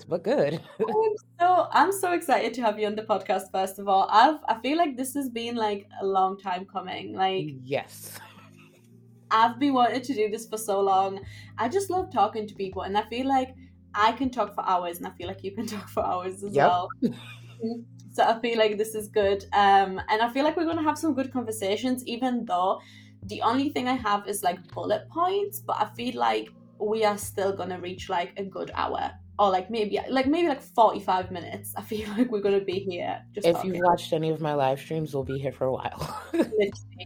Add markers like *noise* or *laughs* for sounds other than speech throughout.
but good. *laughs* I'm so I'm so excited to have you on the podcast. First of all, I've I feel like this has been like a long time coming. Like yes, I've been wanting to do this for so long. I just love talking to people, and I feel like I can talk for hours, and I feel like you can *laughs* talk for hours as Yep. well. *laughs* so I feel like this is good, um, and I feel like we're gonna have some good conversations, even though the only thing I have is like bullet points, but I feel like we are still gonna reach like a good hour. Or like maybe like maybe like forty five minutes. I feel like we're gonna be here. Just if talking. you've watched any of my live streams, we'll be here for a while. *laughs*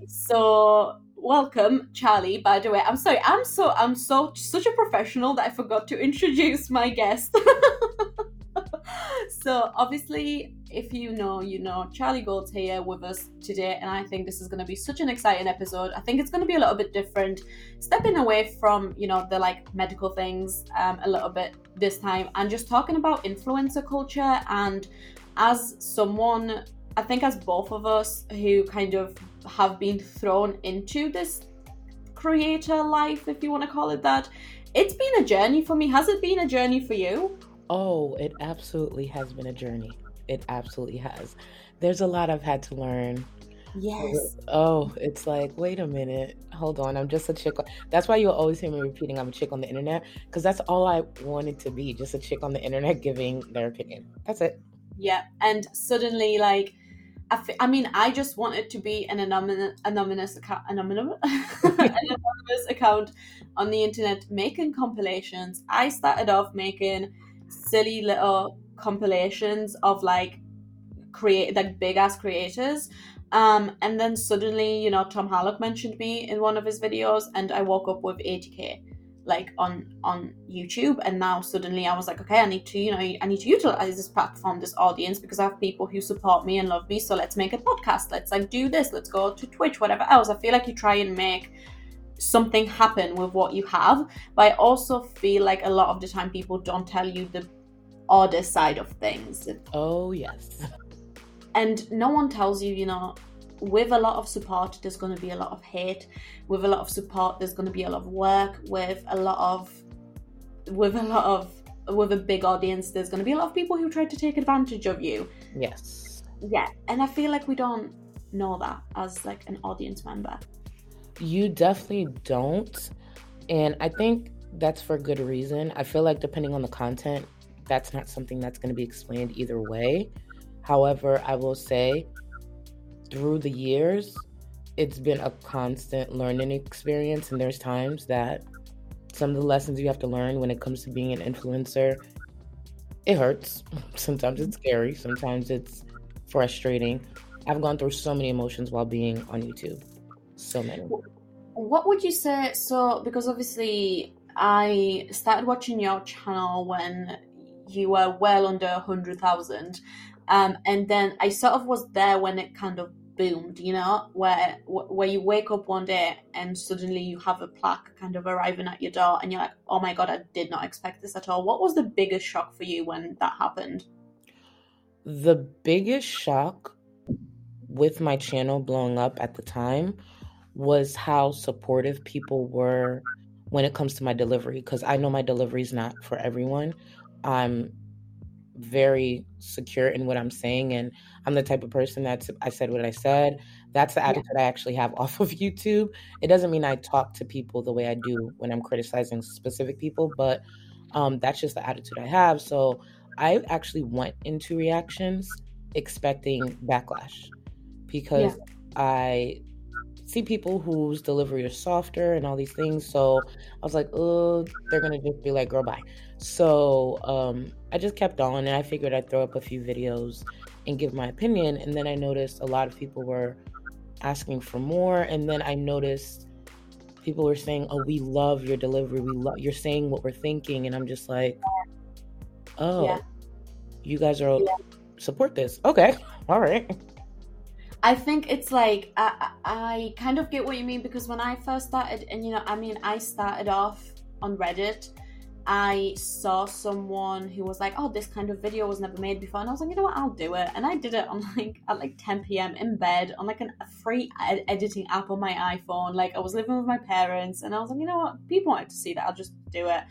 So welcome, Charlie. By the way, I'm sorry. I'm so I'm so such a professional that I forgot to introduce my guest. *laughs* so obviously, if you know, you know, Charlie Gold's here with us today, and I think this is going to be such an exciting episode. I think it's going to be a little bit different, stepping away from you know the like medical things um, a little bit this time, and just talking about influencer culture. And as someone, I think as both of us who kind of have been thrown into this creator life, if you want to call it that. It's been a journey for me. Has it been a journey for you? Oh, it absolutely has been a journey. It absolutely has. There's a lot I've had to learn. Yes. Oh, it's like, wait a minute, hold on. I'm just a chick. That's why you'll always hear me repeating I'm a chick on the internet because that's all I wanted to be, just a chick on the internet *laughs* giving their opinion. That's it. Yeah. And suddenly, like, I, f- I mean, I just wanted to be an anonymous, anonymous account, anonymous, *laughs* an anonymous account on the internet making compilations. I started off making silly little compilations of like create like big ass creators. Um, and then suddenly, you know, Tom Harlock mentioned me in one of his videos, and I woke up with 80k like on on YouTube. And now suddenly, I was like, okay, I need to, you know, I need to utilize this platform, this audience, because I have people who support me and love me. So let's make a podcast. Let's like do this. Let's go to Twitch, whatever else. I feel like you try and make something happen with what you have, but I also feel like a lot of the time people don't tell you the other side of things. Oh, yes. and no one tells you you know with a lot of support there's going to be a lot of hate. With a lot of support there's going to be a lot of work. With a lot of with a lot of with a big audience there's going to be a lot of people who try to take advantage of you. Yes. yeah and i feel like we don't know that as like an audience member You definitely don't. And I think that's for good reason. I feel like depending on the content, that's not something that's going to be explained either way. However, I will say through the years, it's been a constant learning experience. And there's times that some of the lessons you have to learn when it comes to being an influencer, it hurts. *laughs* Sometimes it's scary, sometimes it's frustrating. I've gone through so many emotions while being on YouTube. So many. what would you say so because obviously i started watching your channel when you were well under 100000 um, and then i sort of was there when it kind of boomed you know where where you wake up one day and suddenly you have a plaque kind of arriving at your door and you're like oh my god i did not expect this at all what was the biggest shock for you when that happened The biggest shock with my channel blowing up at the time was how supportive people were when it comes to my delivery because I know my delivery is not for everyone. I'm very secure in what I'm saying and I'm the type of person that's I said what I said. That's the Yeah. attitude I actually have *laughs* off of YouTube. It doesn't mean I talk to people the way I do when I'm criticizing specific people, but um, that's just the attitude I have. So I actually went into reactions expecting backlash because I see people whose delivery is softer and all these things. So I was like, oh, they're gonna just be like, girl, bye. So um, I just kept on, and I figured I'd throw up a few videos and give my opinion. And then I noticed a lot of people were asking for more, and then I noticed people were saying, "Oh, we love your delivery. We love you're saying what we're thinking," and I'm just like, "Oh, Yeah. you guys are Yeah. support this? Okay, *laughs* all right." I think it's like I, I kind of get what you mean because when I first started, and you know, I mean, I started off on Reddit. I saw someone who was like, "Oh, this kind of video was never made before," and I was like, "You know what? I'll do it." And I did it on like at like 10 p.m. in bed on like an, a free ed- editing app on my iPhone. Like I was living with my parents, and I was like, "You know what? People wanted to see that. I'll just do it."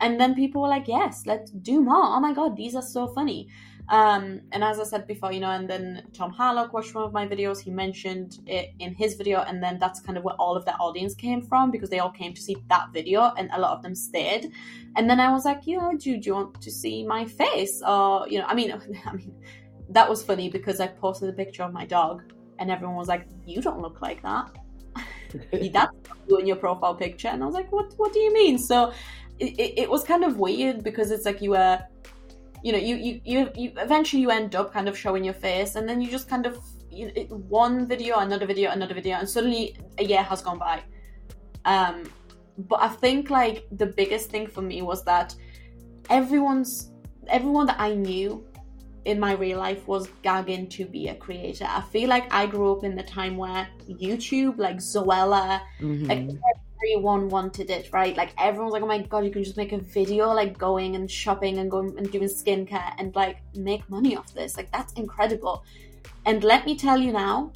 and then people were like yes let's do more oh my god these are so funny um, and as I said before, you know, and then Tom Harlock watched one of my videos. He mentioned it in his video, and then that's kind of where all of the audience came from because they all came to see that video, and a lot of them stayed. And then I was like, you know, do, do you want to see my face? Or you know, I mean, *laughs* I mean, that was funny because I posted a picture of my dog, and everyone was like, you don't look like that. *laughs* that's you in your profile picture, and I was like, what? What do you mean? So it, it, it was kind of weird because it's like you were you know you, you you you eventually you end up kind of showing your face and then you just kind of you one video another video another video and suddenly a year has gone by um but i think like the biggest thing for me was that everyone's everyone that i knew in my real life was gagging to be a creator. I feel like I grew up in the time where YouTube, like Zoella, mm-hmm. like everyone wanted it, right? Like everyone's like, oh my god, you can just make a video like going and shopping and going and doing skincare and like make money off this. Like that's incredible. And let me tell you now,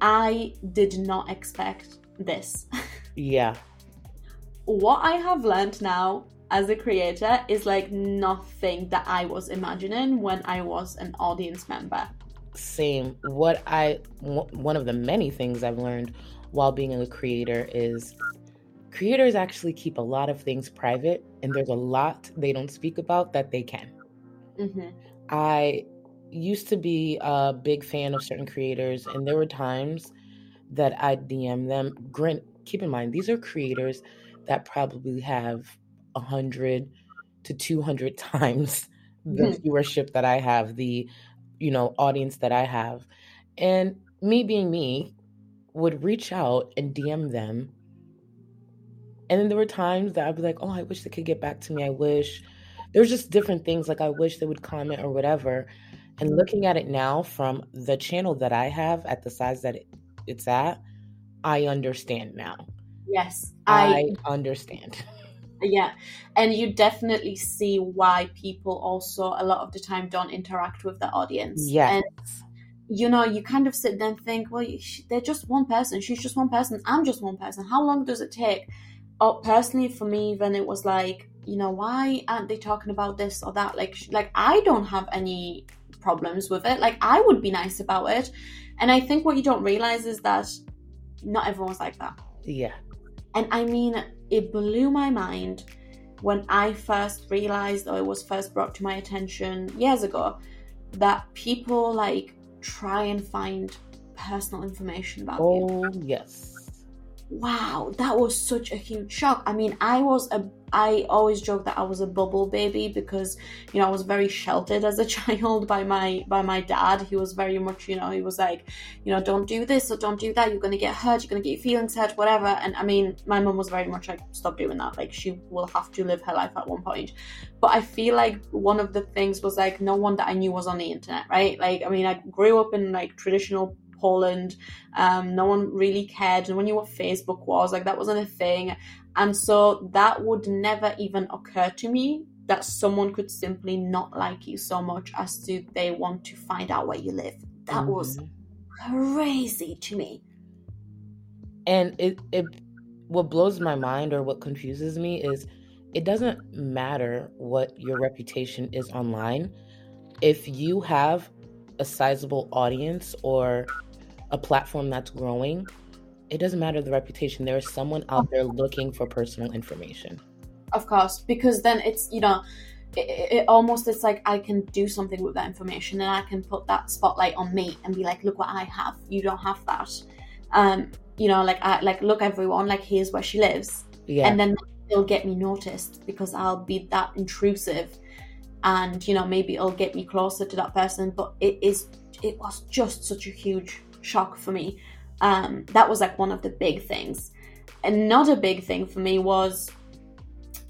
I did not expect this. *laughs* Yeah. what I have learned now as a creator is like nothing that I was imagining when I was an audience member. Same. What I one of the many things I've learned while being a creator is creators actually keep a lot of things private, and there's a lot they don't speak about that they can. Mm-hmm. I used to be a big fan of certain creators, and there were times that I DM them. Grant, keep in mind, these are creators that probably have a hundred to two hundred *laughs* times the mm-hmm. viewership that I have, the you know audience that I have, and me being me, would reach out and DM them. And then there were times that I'd be like, oh, I wish they could get back to me. I wish. There's just different things like I wish they would comment or whatever. And looking at it now from the channel that I have at the size that it's at, I understand now. Yes, I, I understand. *laughs* Yeah, and you definitely see why people also a lot of the time don't interact with the audience. Yes. And you know, you kind of sit there and think, well, they're just one person. She's just one person. I'm just one person. How long does it take? Oh, personally, for me, then it was like, you know, why aren't they talking about this or that? Like, like I don't have any problems with it. Like, I would be nice about it. And I think what you don't realize is that not everyone's like that. Yeah. And I mean, it blew my mind when I first realized, or it was first brought to my attention years ago, that people like try and find personal information about oh, you. Oh, yes. Wow, that was such a huge shock. I mean, I was a I always joke that I was a bubble baby because you know I was very sheltered as a *laughs* child by my by my dad. He was very much you know he was like you know don't do this or don't do that. You're gonna get hurt. You're gonna get your feelings hurt. Whatever. And I mean, my mom was very much like stop doing that. Like she will have to live her life at one point. But I feel like one of the things was like no one that I knew was on the internet, right? Like I mean, I grew up in like traditional Poland. Um, no one really cared. No one knew what Facebook was. Like that wasn't a thing. And so that would never even occur to me that someone could simply not like you so much as to they want to find out where you live. That mm-hmm. was crazy to me. And it, it what blows my mind or what confuses me is it doesn't matter what your reputation is online. If you have a sizable audience or a platform that's growing, it doesn't matter the reputation. There is someone out there looking for personal information. Of course, because then it's you know, it, it, almost it's like I can do something with that information and I can put that spotlight on me and be like, look what I have. You don't have that. Um, you know, like I like look everyone, like here's where she lives. Yeah. And then it'll get me noticed because I'll be that intrusive and you know maybe it'll get me closer to that person but it is it was just such a huge shock for me um, that was like one of the big things. Another big thing for me was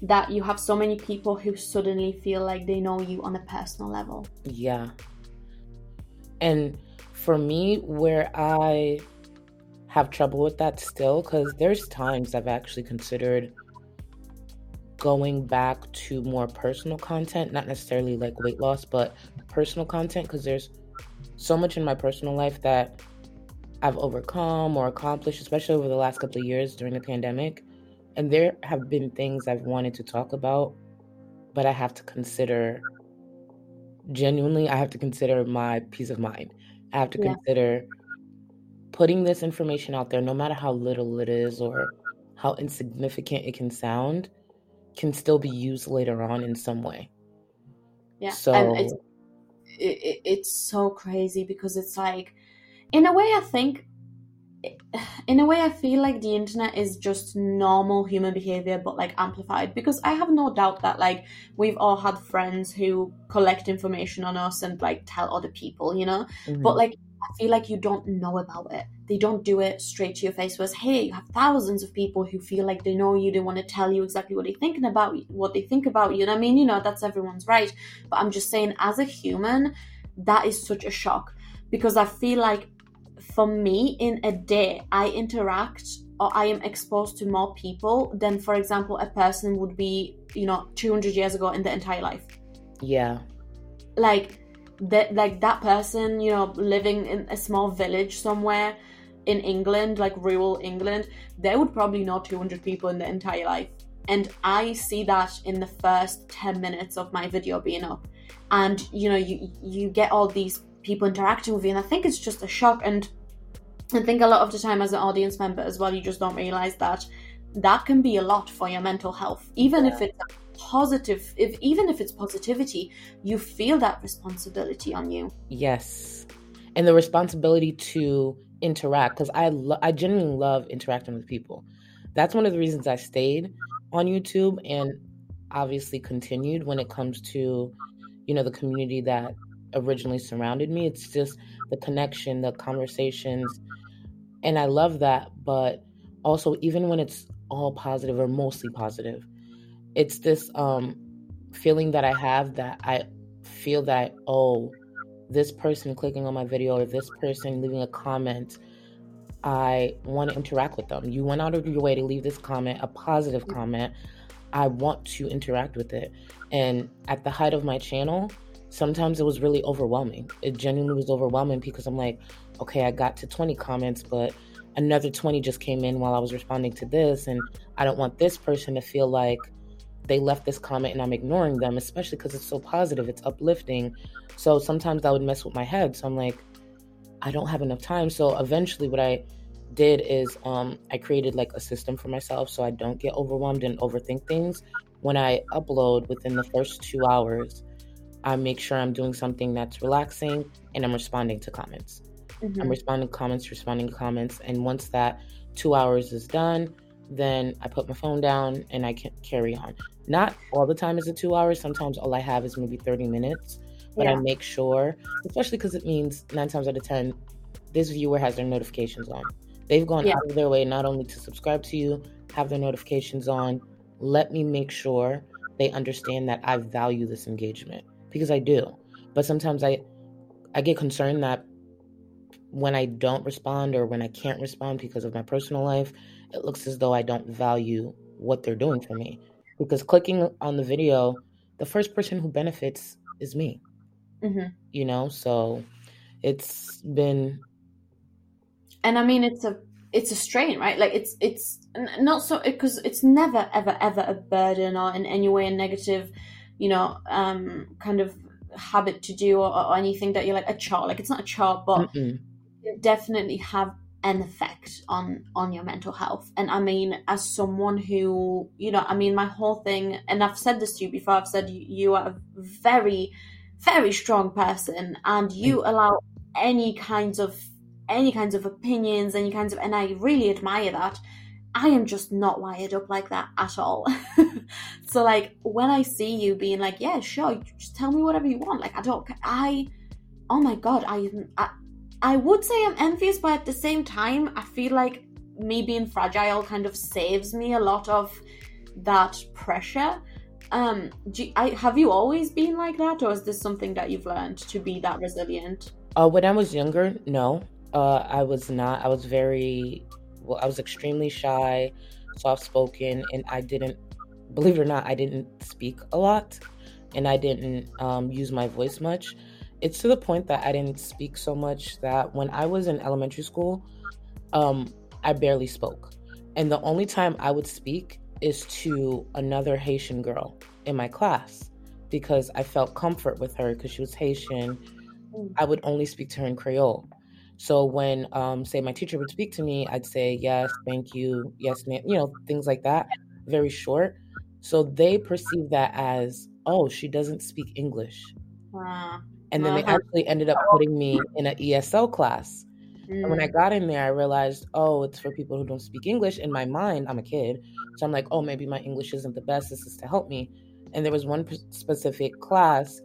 that you have so many people who suddenly feel like they know you on a personal level. Yeah. And for me, where I have trouble with that still, because there's times I've actually considered going back to more personal content, not necessarily like weight loss, but personal content, because there's so much in my personal life that I've overcome or accomplished, especially over the last couple of years during the pandemic. And there have been things I've wanted to talk about, but I have to consider genuinely, I have to consider my peace of mind. I have to Yeah. consider putting this information out there, no matter how little it is or how insignificant it can sound, can still be used later on in some way. Yeah. So, And it's it, it, it's so crazy because it's like in a way i think in a way i feel like the internet is just normal human behavior but like amplified. Because i have no doubt that like we've all had friends who collect information on us and like tell other people you know? Mhm, but like i feel like you don't know about it. They don't do it straight to your face. Whereas hey you have thousands of people who feel like they know you they want to tell you exactly what they're thinking about what they think about you. And i mean you know that's everyone's right. But i'm just saying as a human that is such a shock. Because i feel like for me in a day i interact or i am exposed to more people than for example a person would be you know 200 years ago in their entire life. Yeah, like that like that person you know living in a small village somewhere in england like rural england they would probably know 200 people in their entire life. And i see that in the first 10 minutes of my video being up. And you know you you get all these people interacting with you and i think it's just a shock. And i think a lot of the time as an audience member as well you just don't realize that that can be a lot for your mental health even if it's positive if even if it's positivity you feel that responsibility on you yes. And the responsibility to interact, because I, lo- I genuinely love interacting with people. That's one of the reasons I stayed on YouTube and obviously continued when it comes to, you know, the community that originally surrounded me. It's just the connection, the conversations, and I love that. But also, even when it's all positive or mostly positive, it's this um, feeling that I have that I feel that I owe this person clicking on my video or this person leaving a comment. I want to interact with them. You went out of your way to leave this comment, a positive comment. I want to interact with it. And at the height of my channel, sometimes it was really overwhelming. It genuinely was overwhelming because I'm like, okay, I got to 20 comments, but another 20 just came in while I was responding to this. And I don't want this person to feel like they left this comment and I'm ignoring them, especially because it's so positive, it's uplifting. So sometimes that would mess with my head. So I'm like, I don't have enough time. So eventually, what I did is um, I created like a system for myself so I don't get overwhelmed and overthink things. When I upload within the first two hours, I make sure I'm doing something that's relaxing and I'm responding to comments. Mhm. I'm responding to comments, responding to comments. And once that two hours is done, then I put my phone down and I can carry on. Not all the time is it two hours. Sometimes all I have is maybe 30 minutes. But I make sure, especially because it means nine times out of 10, this viewer has their notifications on. They've gone Yeah. out of their way not only to subscribe to you, have their notifications on. Let me make sure they understand that I value this engagement because I do. But sometimes I I get concerned that when I don't respond or when I can't respond because of my personal life, it looks as though I don't value what they're doing for me. Because clicking on the video, the first person who benefits is me, Mhm. you know? So it's been, and i mean it's a it's a strain right like it's it's not so because it's never ever ever a burden or in any way a negative you know um kind of habit to do or, or anything that you're like a chore like it's not a chore but mm-mm. it definitely have an effect on on your mental health. And i mean as someone who you know i mean my whole thing and i've said this to you before i've said you, you are a very very strong person and you. allow any kinds of any kinds of opinions any kinds of and i really admire that. I am just not wired up like that at all *laughs* so like when i see you being like yeah sure just tell me whatever you want like i don't i oh my god i i, I would say i'm envious but at the same time i feel like me being fragile kind of saves me a lot of that pressure um do, I, have you always been like that or is this something that you've learned to be that resilient Uh, when I was younger, no, uh, I was not. I was very, well, I was extremely shy, soft spoken, and I didn't, believe it or not, I didn't speak a lot and I didn't um, use my voice much. It's to the point that I didn't speak so much that when I was in elementary school, um, I barely spoke. And the only time I would speak is to another Haitian girl in my class because I felt comfort with her because she was Haitian. Mm. I would only speak to her in Creole. So when, um, say, my teacher would speak to me, I'd say yes, thank you, yes, ma'am, you know, things like that, very short. So they perceive that as, oh, she doesn't speak English. Uh, And then they Uh-huh. actually ended up putting me in an ESL class. And when I mm, got in there, I realized, oh, it's for people who don't speak English. In my mind, I'm a kid. So I'm like, oh, maybe my English isn't the best. This is to help me. And there was one p- specific class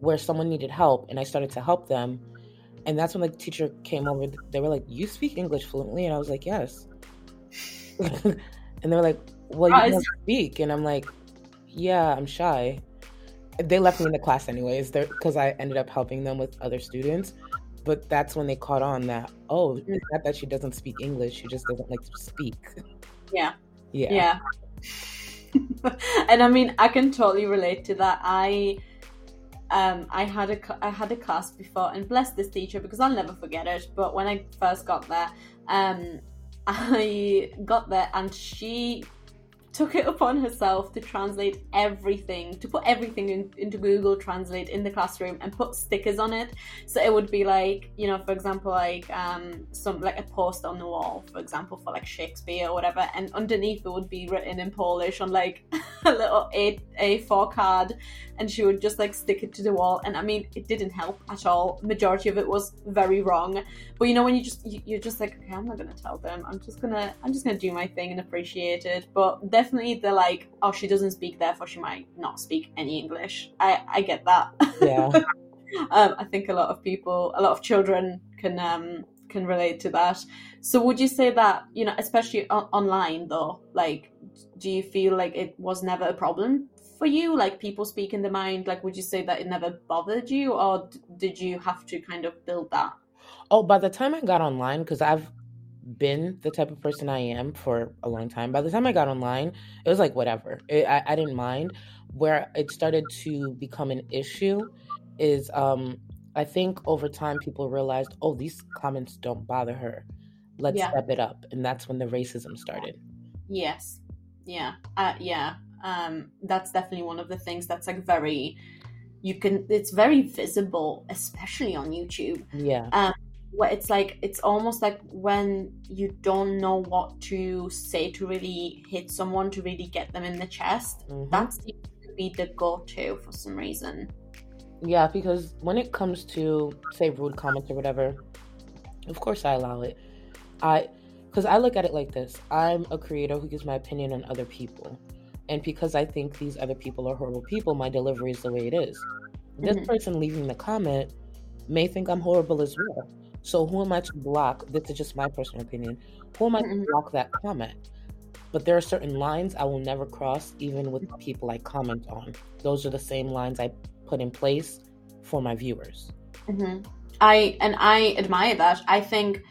where someone needed help, and I started to help them. And that's when the teacher came over. They were like, you speak English fluently? And I was like, yes. *laughs* and they were like, well, you Surprise. don't speak. And I'm like, yeah, I'm shy. They left me in the class anyways, because I ended up helping them with other students. But that's when they caught on that, oh, it's not that she doesn't speak English, she just doesn't like to speak. yeah. Yeah. yeah *laughs* and i mean i can totally relate to that i um i had a i had a class before and bless this teacher because i'll never forget it but when i first got there um *laughs* i got there and she took it upon herself to translate everything to put everything in, into google translate in the classroom and put stickers on it. So it would be like you know for example like um some like a post on the wall for example for like shakespeare or whatever. And underneath it would be written in polish on like *laughs* a little a a4 card and she would just like stick it to the wall and i mean it didn't help at all. Majority of it was very wrong. But you know when you just you, you're just like okay i'm not gonna tell them. I'm just gonna i'm just gonna do my thing and appreciate it. But definitely they're like oh she doesn't speak therefore she might not speak any english. I i get that. Yeah. *laughs* um, I think a lot of people, a lot of children can um, can relate to that. So, would you say that you know, especially o- online though, like, do you feel like it was never a problem for you? Like, people speaking their mind. Like, would you say that it never bothered you, or d- did you have to kind of build that? Oh, by the time I got online, because I've been the type of person I am for a long time, by the time I got online, it was like whatever. It, I, I didn't mind. Where it started to become an issue is um, I think over time people realized, oh, these comments don't bother her. Let's Yeah. step it up. And that's when the racism started. Yes, yeah, uh, yeah. Um, that's definitely one of the things that's like very. You can. It's very visible, especially on YouTube. Yeah. where it's like it's almost like when you don't know what to say to really hit someone to really get them in the chest Mhm. that seems to be the go-to for some reason Yeah, because when it comes to say rude comments or whatever, of course I allow it. I because I look at it like this. I'm a creator who gives my opinion on other people. And because I think these other people are horrible people, my delivery is the way it is. This Mhm. person leaving the comment may think I'm horrible as well. So who am I to block? This is just my personal opinion. Who am I to Mhm. block that comment? But there are certain lines I will never cross, even with people I comment on. Those are the same lines I put in place for my viewers. hmm i and i admire that i think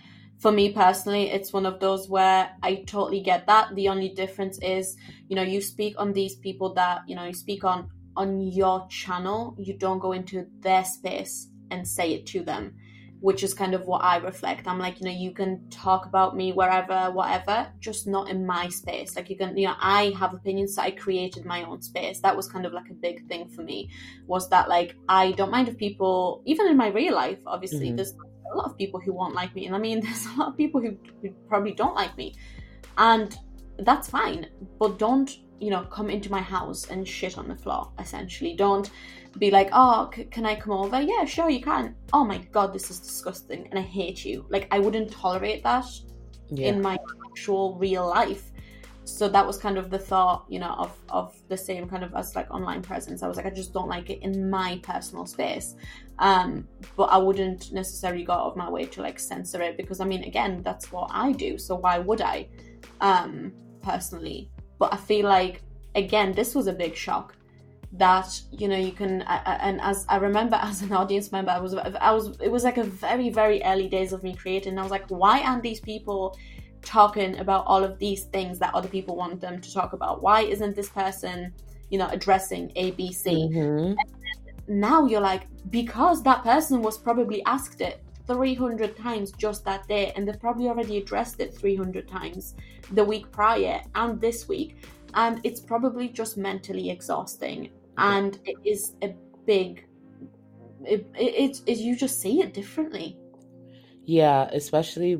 for me personally it's one of those where i totally get that. The only difference is you know you speak on these people that you know you speak on on your channel you don't go into their space and say it to them which is kind of what i reflect. I'm like you know you can talk about me wherever whatever just not in my space. Like you can you know i have opinions so i created my own space. That was kind of like a big thing for me was that like I don't mind if people, even in my real life, obviously, Mhm. there's a lot of people who won't like me, and I mean, *laughs* there's a lot of people who, who probably don't like me, and that's fine. But don't you know come into my house and shit on the floor. Essentially, don't be like, oh, c- can I come over? Yeah, sure, you can. Oh my god, this is disgusting, and I hate you. Like I wouldn't tolerate that Yeah. in my actual real life so that was kind of the thought you know of of the same kind of as like online presence. I was like i just don't like it in my personal space. Um but i wouldn't necessarily go out of my way to like censor it because i mean again that's what i do. So why would i um personally? But i feel like again this was a big shock that you know you can and as i remember *laughs* as an audience member i was i was it was like a very very early days of me creating. I was like why aren't these people talking about all of these things that other people want them to talk about. Why isn't this person you know addressing abc Mhm. now you're like because that person was probably asked it 300 times just that day and they've probably already addressed it 300 times the week prior and this week and it's probably just mentally exhausting and it is a big it, it, it, you just see it differently. Yeah especially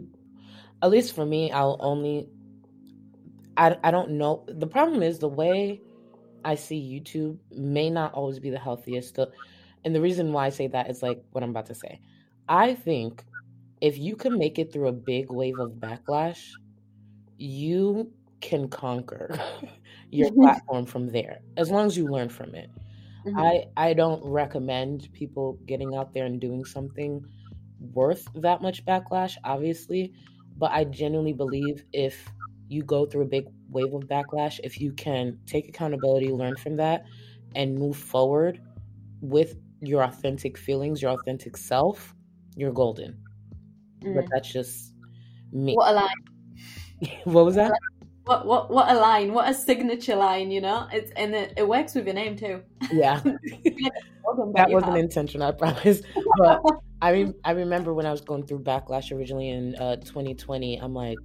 at least for me i'll only I, I don't know. The problem is the way i see youtube may not always be the healthiest. And the reason why i say that is like what i'm about to say. I think if you can make it through a big wave of backlash you can conquer *laughs* your platform from there as long as you learn from it. Mm-hmm. I I don't recommend people getting out there and doing something worth that much backlash obviously, but I genuinely believe if you go through a big wave of backlash, if you can take accountability, learn from that and move forward with your authentic feelings, your authentic self, you're golden. Mm. But that's just me. What a lie. *laughs* what was that? what what what a line what a signature line you know it's and it, it works with your name too yeah *laughs* that wasn't intentional i promise but *laughs* i mean i remember when i was going through backlash originally in uh, 2020 i'm like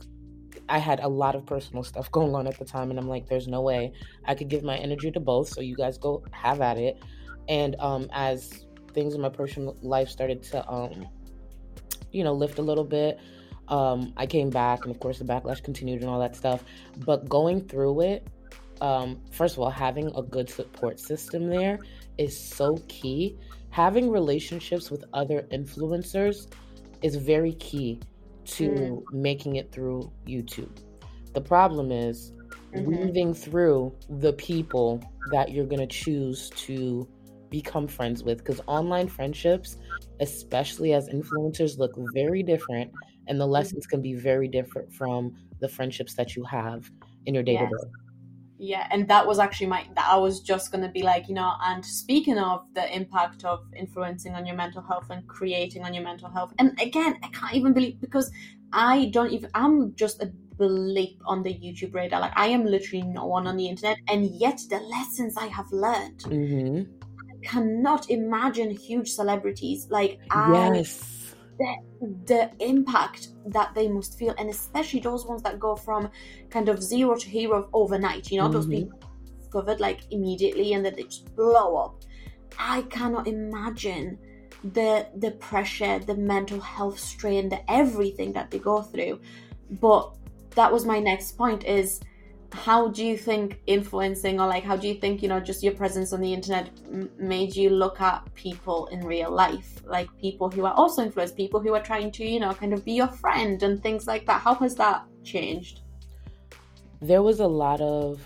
i had a lot of personal stuff *laughs* going on at the time and i'm like there's no way i could give my energy to both so you guys go have at it and um as things in my personal life started to um you know lift a little bit um, I came back, and of course, the backlash continued and all that stuff. But going through it, um, first of all, having a good support system there is so key. Having relationships with other influencers is very key to mm. making it through YouTube. The problem is mm-hmm. weaving through the people that you're going to choose to become friends with because online friendships, especially as influencers, look very different and the mm-hmm. lessons can be very different from the friendships that you have in your day to day. Yeah, and that was actually my that I was just gonna be like, you know, and speaking of the impact of influencing on your mental health and creating on your mental health, and again, I can't even believe because I don't even I'm just a blip on the YouTube radar. Like I am literally no one on the internet, and yet the lessons I have learned. Mm-hmm. I cannot imagine huge celebrities like I yes the impact that they must feel and especially those ones that go from kind of zero to hero overnight you know mm-hmm. those people discovered like immediately and then they just blow up i cannot imagine the the pressure the mental health strain the everything that they go through but that was my next point is how do you think influencing or like how do you think you know just your presence on the internet m- made you look at people in real life? Like people who are also influenced people who are trying to you know kind of be your friend and things like that. How has that changed? There was a lot of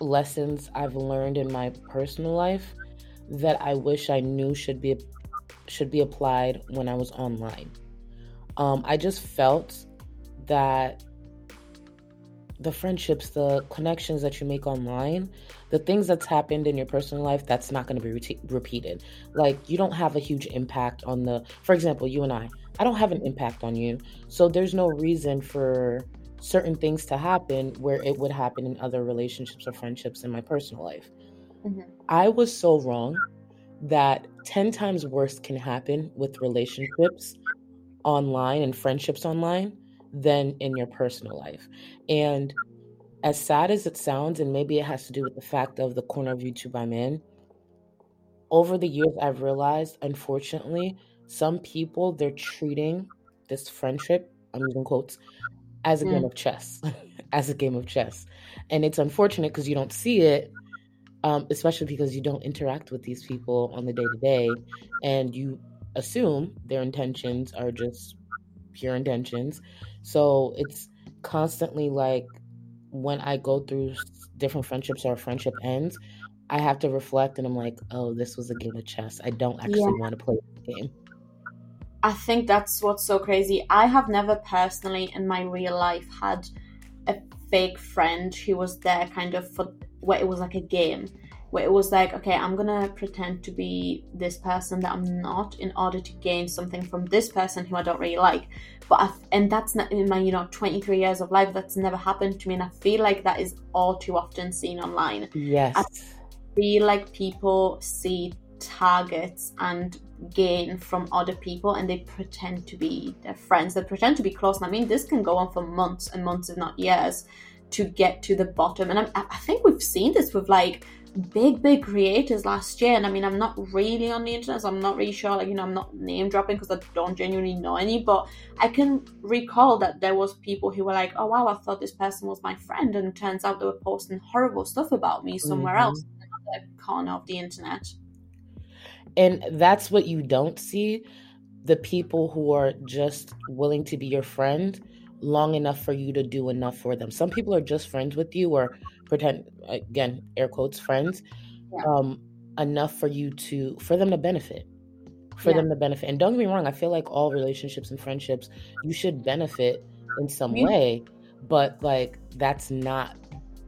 lessons i've learned in my personal life that i wish i knew should be should be applied when i was online. Um, i just felt that the friendships, the connections that you make online, the things that's happened in your personal life, that's not going to be re- repeated. Like, you don't have a huge impact on the, for example, you and I, I don't have an impact on you. So there's no reason for certain things to happen where it would happen in other relationships or friendships in my personal life. Mm-hmm. I was so wrong that 10 times worse can happen with relationships online and friendships online than in your personal life. And as sad as it sounds, and maybe it has to do with the fact of the corner of YouTube I'm in, over the years I've realized, unfortunately, some people they're treating this friendship, I'm using quotes, as a mm. game of chess, *laughs* as a game of chess. And it's unfortunate because you don't see it, um, especially because you don't interact with these people on the day to day, and you assume their intentions are just pure intentions. So it's constantly like when I go through different friendships or a friendship ends, I have to reflect and I'm like, oh, this was a game of chess. I don't actually yeah. want to play the game. I think that's what's so crazy. I have never personally in my real life had a fake friend who was there kind of for where it was like a game where it was like, okay, I'm gonna pretend to be this person that I'm not in order to gain something from this person who I don't really like. But I, and that's not in my you know 23 years of life. That's never happened to me, and I feel like that is all too often seen online. Yes, I feel like people see targets and gain from other people and they pretend to be their friends they pretend to be close and i mean this can go on for months and months if not years to get to the bottom. And I'm, I think we've seen this with like big, big creators last year. And I mean, I'm not really on the internet, so I'm not really sure. Like, you know, I'm not name dropping because I don't genuinely know any. But I can recall that there was people who were like, "Oh wow, I thought this person was my friend," and turns out they were posting horrible stuff about me somewhere mm-hmm. else, another corner of the internet. And that's what you don't see. The people who are just willing to be your friend long enough for you to do enough for them. Some people are just friends with you or pretend again, air quotes friends, yeah. um, enough for you to for them to benefit. For yeah. them to benefit. And don't get me wrong, I feel like all relationships and friendships, you should benefit in some mm-hmm. way, but like that's not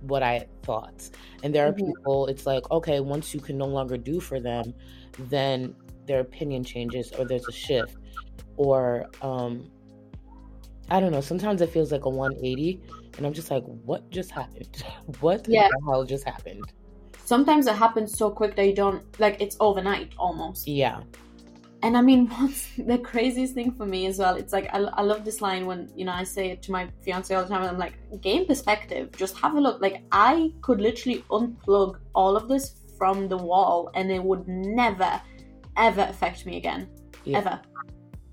what I thought. And there are mm-hmm. people, it's like, okay, once you can no longer do for them, then their opinion changes or there's a shift. Or um I don't know. Sometimes it feels like a 180, and I'm just like, what just happened? *laughs* what yeah. the hell just happened? Sometimes it happens so quick that you don't like it's overnight almost. Yeah. And I mean, *laughs* what's the craziest thing for me as well? It's like I, I love this line when you know I say it to my fiance all the time. I'm like, gain perspective. Just have a look. Like I could literally unplug all of this from the wall, and it would never, ever affect me again. Yeah. Ever.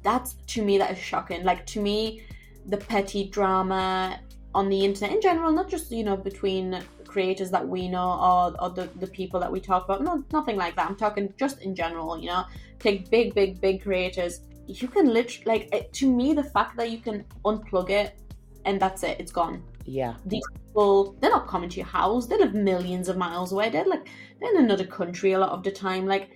That's to me that is shocking. Like to me, the petty drama on the internet in general, not just you know between creators that we know or, or the, the people that we talk about. No, nothing like that. I'm talking just in general. You know, take big, big, big creators. You can literally like it, to me the fact that you can unplug it and that's it. It's gone. Yeah. These people, they're not coming to your house. They live millions of miles away. They're like they're in another country a lot of the time. Like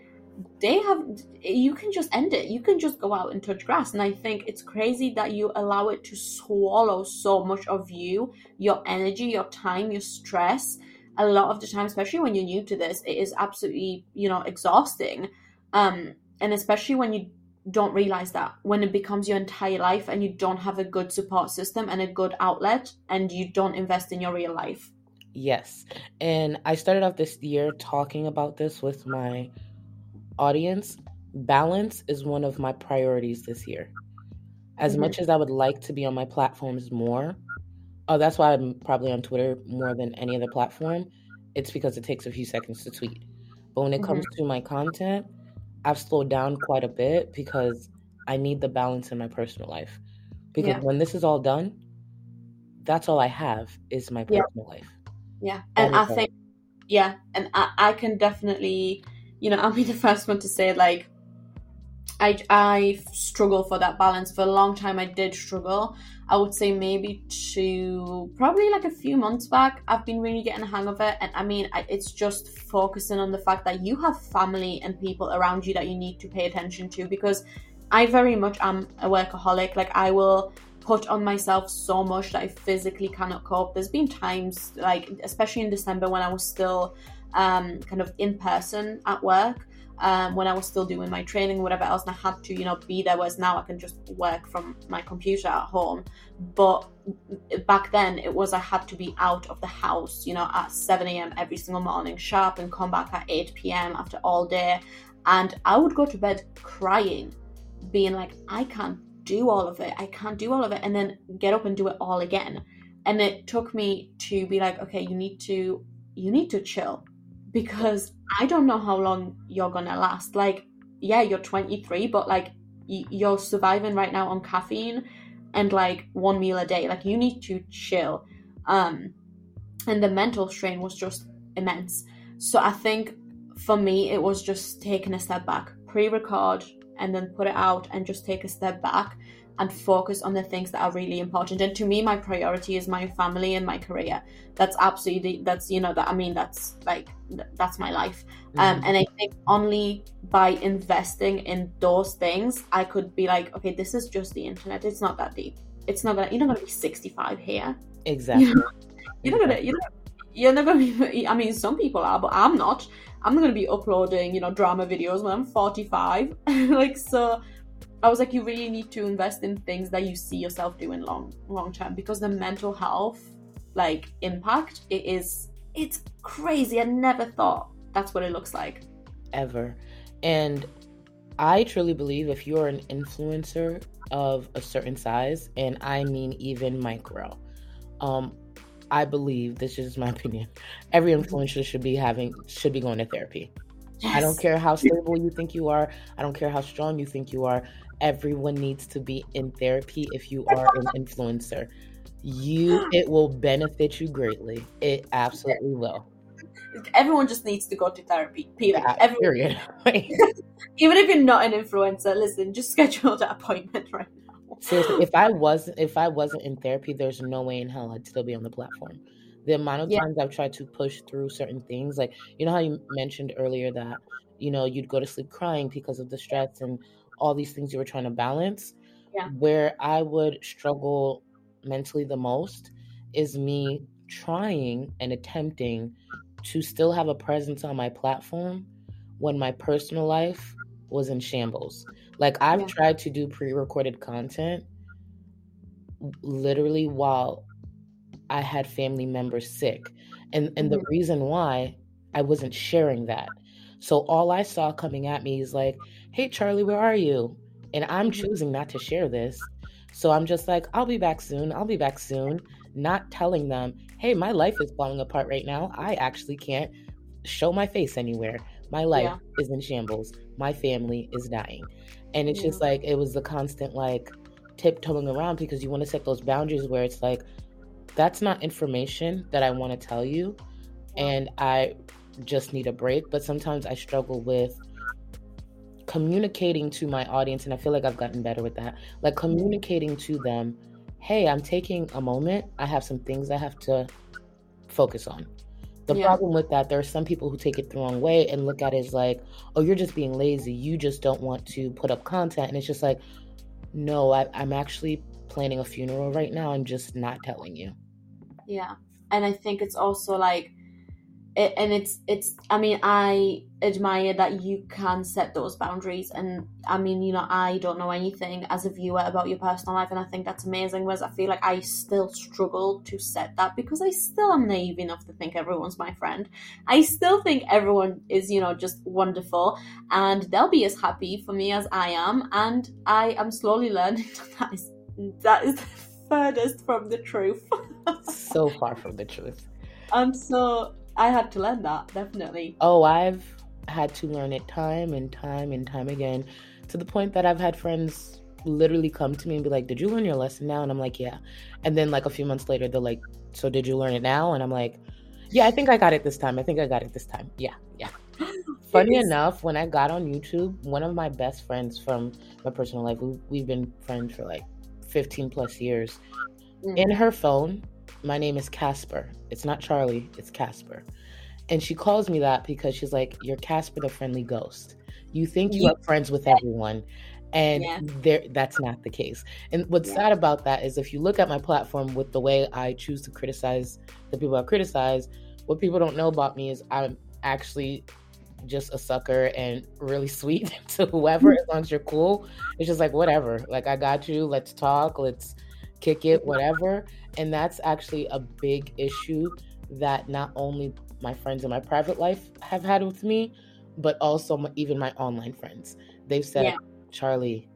they have you can just end it. You can just go out and touch grass. And i think it's crazy that you allow it to swallow so much of you your energy your time your stress. A lot of the time especially when you're new to this it is absolutely you know exhausting. Um and especially when you don't realize that when it becomes your entire life and you don't have a good support system and a good outlet and you don't invest in your real life. Yes. And i started off this year talking about this with my audience, balance is one of my priorities this year. As mm-hmm. much as I would like to be on my platforms more, oh, that's why I'm probably on Twitter more than any other platform. It's because it takes a few seconds to tweet. But when it mm-hmm. comes to my content, I've slowed down quite a bit because I need the balance in my personal life. Because yeah. when this is all done, that's all I have is my personal yeah. life. Yeah. And I think, yeah, and I, I can definitely you know, I'll be the first one to say like I I struggle for that balance. For a long time I did struggle. I would say maybe to probably like a few months back, I've been really getting a hang of it. And I mean, I, it's just focusing on the fact that you have family and people around you that you need to pay attention to because I very much am a workaholic. Like, I will put on myself so much that I physically cannot cope. There's been times, like, especially in December when I was still um, kind of in person at work um, when I was still doing my training whatever else, and I had to, you know, be there. Whereas now I can just work from my computer at home. But back then it was I had to be out of the house, you know, at 7 a.m. every single morning, sharp, and come back at 8 p.m. after all day. And I would go to bed crying, being like, I can't do all of it. I can't do all of it. And then get up and do it all again. And it took me to be like, okay, you need to, you need to chill because I don't know how long you're gonna last. Like, yeah, you're 23, but like you're surviving right now on caffeine and like one meal a day. Like, you need to chill. Um, and the mental strain was just immense. So I think for me, it was just taking a step back, pre-record, and then put it out, and just take a step back and focus on the things that are really important. And to me, my priority is my family and my career. That's absolutely that's you know that I mean that's like that's my life. Um, mm-hmm. Um, and I think only by investing in those things, I could be like, okay, this is just the internet. It's not that deep. It's not gonna you're not gonna be 65 here. Exactly. You *laughs* know? You're not gonna you're not, you're not gonna be. I mean, some people are, but I'm not. I'm not gonna be uploading, you know, drama videos when I'm 45. *laughs* like so I was like, you really need to invest in things that you see yourself doing long long term because the mental health like impact it is it's crazy. I never thought that's what it looks like. Ever. And I truly believe if you're an influencer of a certain size, and I mean even micro, um, I believe this is my *laughs* opinion. Every influencer should be having should be going to therapy. Yes. I don't care how stable you think you are. I don't care how strong you think you are. Everyone needs to be in therapy if you are an influencer. You it will benefit you greatly. It absolutely will. Everyone just needs to go to therapy. Period. Yeah, period. *laughs* Even if you're not an influencer, listen, just schedule that appointment right now. Seriously, if I wasn't if I wasn't in therapy, there's no way in hell I'd still be on the platform the amount of yeah. times I've tried to push through certain things, like you know how you mentioned earlier that you know you'd go to sleep crying because of the stress and all these things you were trying to balance. Yeah. Where I would struggle mentally the most is me trying and attempting to still have a presence on my platform when my personal life was in shambles. Like I've yeah. tried to do pre-recorded content literally while I had family members sick. And and mm-hmm. the reason why I wasn't sharing that. So all I saw coming at me is like, "Hey Charlie, where are you?" And I'm mm-hmm. choosing not to share this. So I'm just like, "I'll be back soon. I'll be back soon." Not telling them, "Hey, my life is falling apart right now. I actually can't show my face anywhere. My life yeah. is in shambles. My family is dying." And it's yeah. just like it was the constant like tiptoeing around because you want to set those boundaries where it's like, that's not information that I want to tell you. And I just need a break. But sometimes I struggle with communicating to my audience. And I feel like I've gotten better with that. Like communicating to them, hey, I'm taking a moment. I have some things I have to focus on. The yeah. problem with that, there are some people who take it the wrong way and look at it as like, oh, you're just being lazy. You just don't want to put up content. And it's just like, no, I, I'm actually planning a funeral right now. I'm just not telling you. Yeah. And I think it's also like it, and it's it's i mean i admire that you can set those boundaries and i mean you know i don't know anything as a viewer about your personal life and i think that's amazing whereas i feel like i still struggle to set that because i still am naive enough to think everyone's my friend i still think everyone is you know just wonderful and they'll be as happy for me as i am and i am slowly learning *laughs* that is that is furthest from the truth. so far from the truth. *laughs* And so I had to learn that, definitely. Oh, I've had to learn it time and time and time again to the point that I've had friends literally come to me and be like, Did you learn your lesson now? And I'm like, Yeah. And then, like, a few months later, they're like, So did you learn it now? And I'm like, Yeah, I think I got it this time. I think I got it this time. Yeah, yeah. *gasps* Funny enough, when I got on YouTube, one of my best friends from my personal life, we, we've been friends for like 15 plus years. Mm-hmm. In her phone, my name is Casper. It's not Charlie, it's Casper. And she calls me that because she's like, You're Casper the friendly ghost. You think you yeah. are friends with everyone. And yeah. there that's not the case. And what's yeah. sad about that is if you look at my platform with the way I choose to criticize the people I criticize, what people don't know about me is I'm actually just a sucker and really *laughs* sweet *laughs* to whoever as long as you're cool it's just like whatever like i got you let's talk let's kick it whatever and that's actually a big issue that not only my friends in my private life have had with me but also my, even my online friends they've said yeah. charlie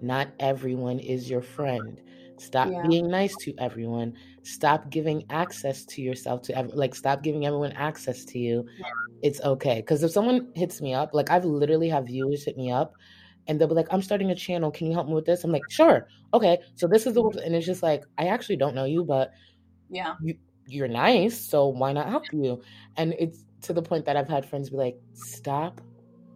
not everyone is your friend stop yeah. being nice to everyone stop giving access to yourself to ev- like stop giving everyone access to you yeah. it's okay because if someone hits me up like i've literally have viewers hit me up and they'll be like i'm starting a channel. Can you help me with this? I'm like sure. Okay. So this is the and it's just like i actually don't know you but yeah. you, you're nice so why not help you? And it's to the point that i've had friends be like stop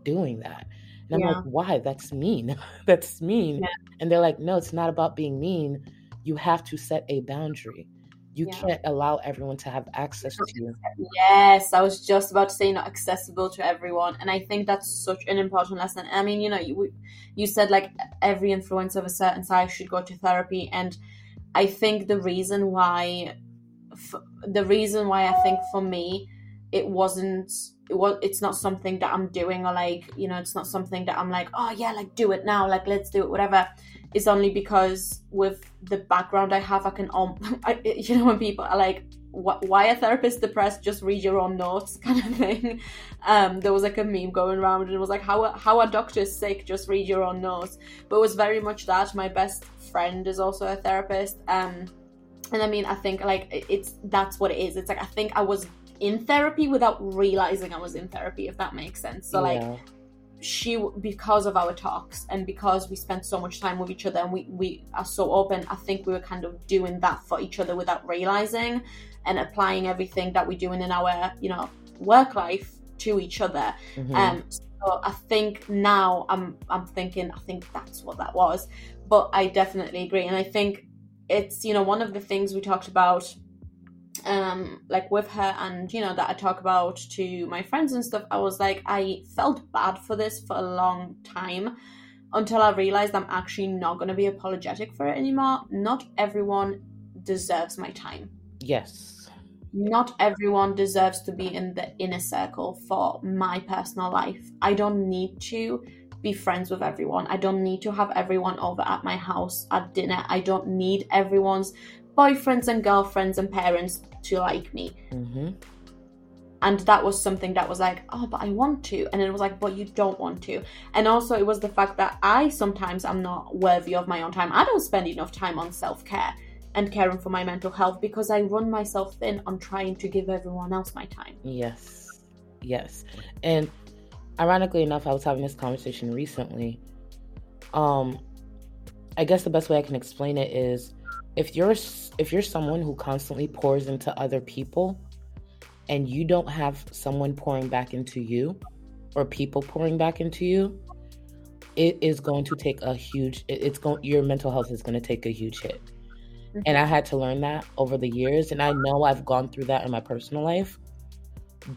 doing that. And i'm yeah. like why? That's mean. *laughs* That's mean. Yeah. and they're like no it's not about being mean. You have to set a boundary you yeah. can't allow everyone to have access to you. Yes, I was just about to say not accessible to everyone, and I think that's such an important lesson. I mean, you know, you you said like every influencer of a certain size should go to therapy, and I think the reason why, the reason why I think for me, it wasn't it was it's not something that I'm doing or like you know it's not something that I'm like oh yeah like do it now like let's do it whatever it's only because with the background I have, I can, um, *laughs* I, you know, when people are like, why a therapist depressed? Just read your own notes, *laughs* kind of thing. Um, there was like a meme going around, and it was like, how how a doctor's sick? Just read your own notes. But it was very much that. My best friend is also a therapist. Um, and I mean, I think like it's that's what it is. It's like I think I was in therapy without realizing I was in therapy, if that makes sense. So like she because of our talks and because we spent so much time with each other and we, we are so open i think we were kind of doing that for each other without realizing and applying everything that we're doing in our you know work life to each other Mhm. um so i think now i'm i'm thinking i think that's what that was but i definitely agree and i think it's you know one of the things we talked about um like with her and you know that i talk about to my friends and stuff i was like i felt bad for this for a long time until i realized i'm actually not going to be apologetic for it anymore not everyone deserves my time yes. not everyone deserves to be in the inner circle for my personal life. I don't need to be friends with everyone. I don't need to have everyone over at my house at dinner. I don't need everyone's boyfriends and girlfriends and parents to like me. hmm And that was something that was like, oh, but I want to. And it was like, but you don't want to. And also, it was the fact that I sometimes am not worthy of my own time. I don't spend enough time on self care and caring for my mental health because I run myself thin on trying to give everyone else my time. Yes. Yes. And ironically enough, I was having this conversation recently. Um I guess the best way I can explain it is if you're if you're someone who constantly pours into other people and you don't have someone pouring back into you or people pouring back into you, it is going to take a huge it's going your mental health is going to take a huge hit. And I mm-hmm. had to learn that over the years and I know I've gone through that in my personal life